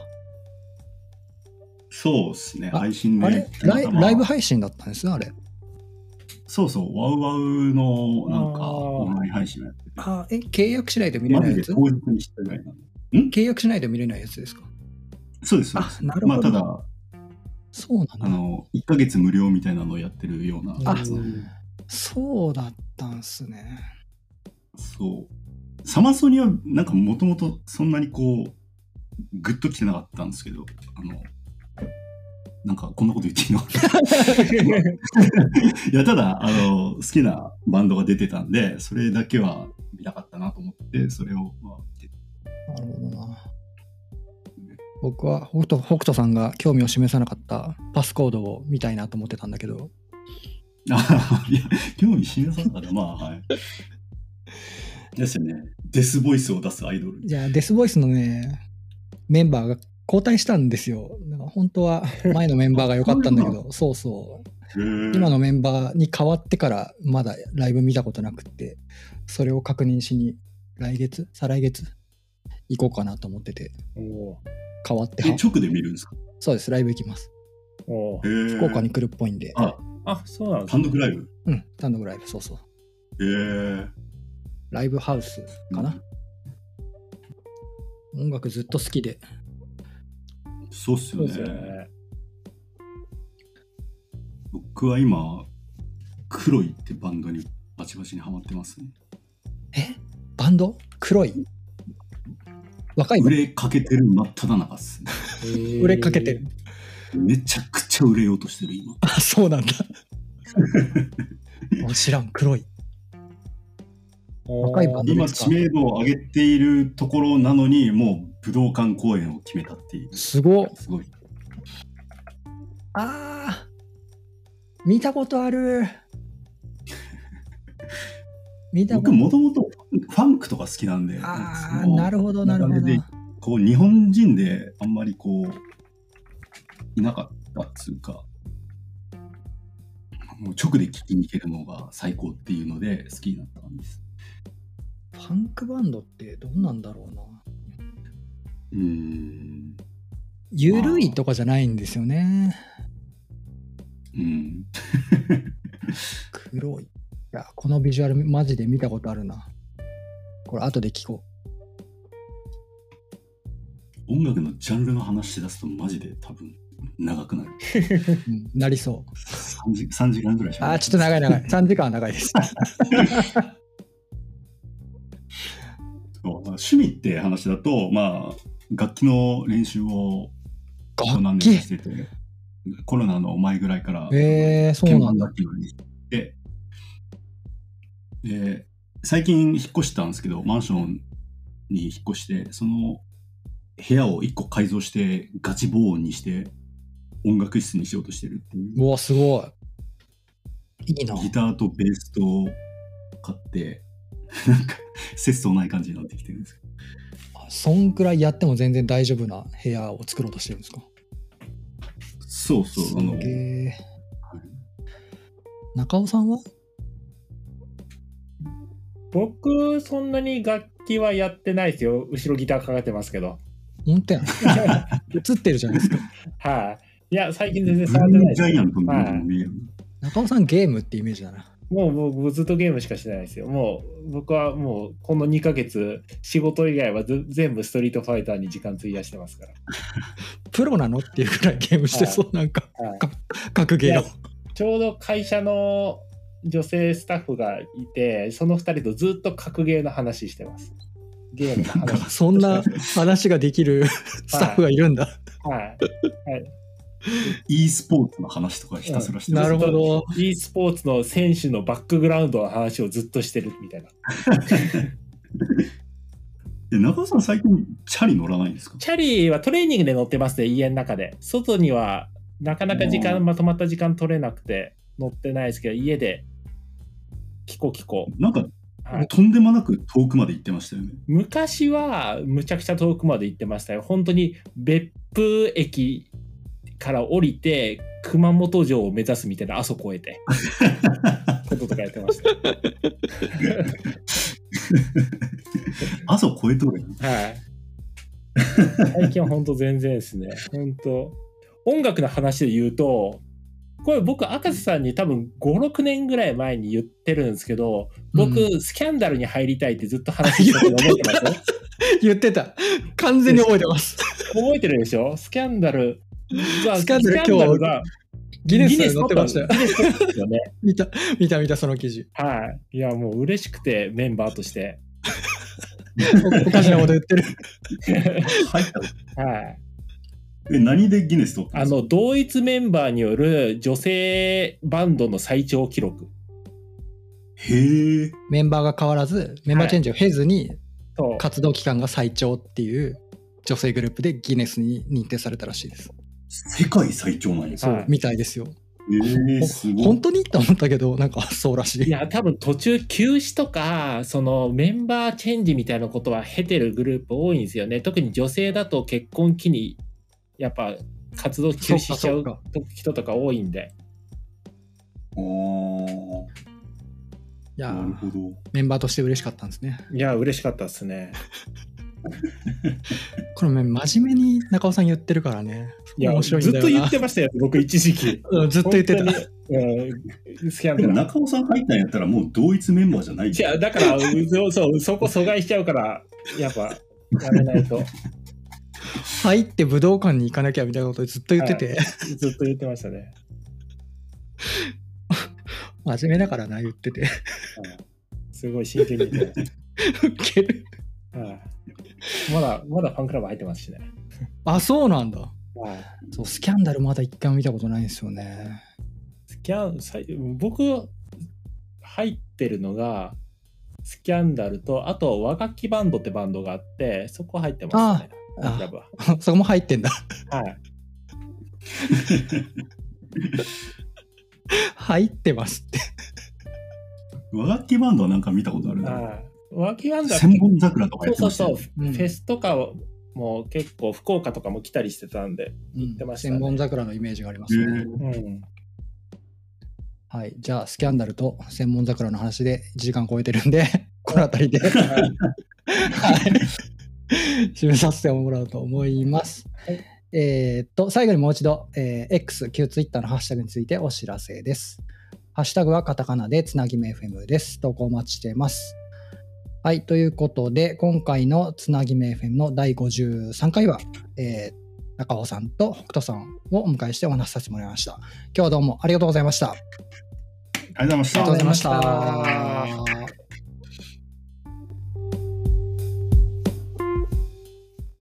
そうですね、あ配信で。あれライブ配信だったんですね、あれ。そうそう、ワウワウのなんかオンライン配信をやってて、あ、え、契約しないと見れマないやつ？ジで当日にしたぐらいなん？で。契約しないと見れないやつですか？そうです、そうです。あなるほどまあただ、そうなんだ。あの、1ヶ月無料みたいなのをやってるようなそうだったんすね。そう。サマソニはなんかもともとそんなにこう、グッときてなかったんですけど、あの、なんかこんなこと言っていいの？*laughs* いや、ただ、あの、好きなバンドが出てたんで、それだけは見たかったなと思って、それを、まあ、見てなるほどな。僕は北斗北斗さんが興味を示さなかったパスコードを見たいなと思ってたんだけど、あ *laughs* いや、興味示さなかったら、まあ、はい。ですよね。デスボイスを出すアイドル。じゃあデスボイスのね、メンバーが交代したんですよ。だから本当は前のメンバーが良かったんだけど、*laughs* そうそう。今今のメンバーに変わってからまだライブ見たことなくって、それを確認しに来月再来月行こうかなと思ってて、お変わってえ、直で見るんですか？そうです、ライブ行きます。ーお福岡に来るっぽいんで。あ、あ、そうなんです単独ライブ？うん、単独ライブ、そうそう。へえ。ライブハウスかな、音楽ずっと好きで。そうっすよね。ね。僕は今、黒いってバンドにバチバチにハマってますね。え？バンド？黒い若い売のれかけてる真っ只中っすね。売れかけてる。めちゃくちゃ売れようとしてる今。あ、そうなんだ。*laughs* あ知らん、黒い。若いバンド今ですか？知名度を上げているところなのに、もう武道館公演を決めたっていう。すごっ。すごい。あー見たことある。*laughs* 見た僕もともとファンクとか好きなんで、ああ、なるほど、なるほど。こう日本人であんまりこういなかったっつうかもう直で聴きに行けるのが最高っていうので好きになったんですファンクバンドってどうなんだろうな。うーんゆるいとかじゃないんですよね。うん黒い。いや、このビジュアルマジで見たことあるな。これ後で聞こ音楽のジャンルの話し出すとマジで多分長くなるう。*laughs* うん、なりそう。3時 ,3 時間ぐらいあー、ちょっと長い長い。*laughs* 3時間は長いです。*laughs* 趣味って話だとまあ楽器の練習を何年かしててコロナの前ぐらいからえー、そうなんだ。鍵盤楽器を練習してで最近引っ越したんですけどマンションに引っ越してその部屋を1個改造してガチ防音にして音楽室にしようとしてるっていう。うわ、すごい。いいな。ギターとベースと買って *laughs* なんか節操ない感じになってきてるんですそんくらいやっても全然大丈夫な部屋を作ろうとしてるんですか？そうそうあの中尾さんは？僕、そんなに楽器はやってないですよ。後ろギターかかってますけど。本当やん。*laughs* 映ってるじゃないですか。はい。いや、最近全然ブ触ってないです。ルージャイアントみたい中尾さんゲームってイメージだな。もうもう僕ずっとゲームしかしてないですよ。もう僕はもうこの2ヶ月仕事以外はず全部ストリートファイターに時間費やしてますから。プロなの？っていうくらいゲームしてそう、なんか、はいか格ゲーの。ちょうど会社の女性スタッフがいて、その2人とずっと格ゲーの話してます。ゲームのなんか話。そんな話ができるスタッフがいるんだ。はい。e スポーツの話とかひたすらしてなるほど。e スポーツの選手のバックグラウンドの話をずっとしてるみたいな。*laughs* え中尾さん最近チャリ乗らないんですか？チャリはトレーニングで乗ってますね、家の中で。外にはなかなか時間、うんまとまった時間取れなくて乗ってないですけど、家でキコキコ。なんかはい、とんでもなく遠くまで行ってましたよね。昔はむちゃくちゃ遠くまで行ってましたよ。本当に別府駅から降りて熊本城を目指すみたいな阿蘇越えてこととかやってました。阿蘇超えとる？やんはい。最近は本当全然ですね。本当音楽の話で言うと、これ僕、赤瀬さんに多分5、6年ぐらい前に言ってるんですけど、僕、うスキャンダルに入りたいってずっと話してたの覚えてます？言ってた。完全に覚えてます。覚えてるでしょ？スキャンダルスキャンダルスキャンダルがギネスに載ってましたよ。よね。*laughs* 見た、見た見た、その記事。はい。いや、もう嬉しくて、メンバーとして。おおかしなこと言ってる。入ったはい。え、何でギネス取ったんあですか？の、同一メンバーによる女性バンドの最長記録。へえ。メンバーが変わらず、メンバーチェンジを経ずに、そう活動期間が最長っていう女性グループでギネスに認定されたらしいです。世界最長なんや。そう、はいみたいですよ。えー、すごい。本当に？って思ったけど、なんかそうらしい。いや、多分途中休止とか、そのメンバーチェンジみたいなことは経てるグループ多いんですよね。特に女性だと結婚期に、やっぱ活動休止しちゃう人とか多いんで。あーいやーなるほど。メンバーとして嬉しかったんですね。いや、嬉しかったですね。*laughs* これ真面目に中尾さん言ってるからね。いや、面白いんだよなずっと言ってましたよ、僕一時期。うんずっと言ってた。でも。中尾さん入ったんやったらもう同一メンバーじゃないいや、だから、そうそう、そこ阻害しちゃうから、やっぱ、やめないと。入って武道館に行かなきゃみたいなことずっと言ってて、ずっと言ってましたね。*laughs* 真面目だからな、言ってて。はいすごい真剣に言ってウケる。はいまだ、まだファンクラブ入ってますしね。あ、そうなんだ。はいそう、スキャンダルまだ一回も見たことないんですよね。スキャン、さい僕、入ってるのが、スキャンダルと、あと、和楽器バンドってバンドがあって、そこ入ってますね。クラブは。*laughs* そこも入ってんだ。はい。*laughs* 入ってますって。和楽器バンドはなんか見たことあるな。はい和楽器バンドは千本桜とかやそうってましたよそうそう、うんフェスとかも結構福岡とかも来たりしてたんで、うんてましたね千本桜のイメージがありますね。うん、はい。じゃあ、スキャンダルと千本桜の話で1時間超えてるんで、この辺りで、はい。*laughs* 締めさせてもらおうと思います。はいえーっと、最後にもう一度、えー X、旧 Twitter のハッシュタグについてお知らせです。ハッシュタグはカタカナでつなぎめ FM です。投稿お待ちしています。はい。ということで、今回のつなぎめ FM の第53回は、えー中尾さんと北斗さんをお迎えしてお話しさせてもらいました。今日はどうもありがとうございました。ありがとうございましたありがとうございました。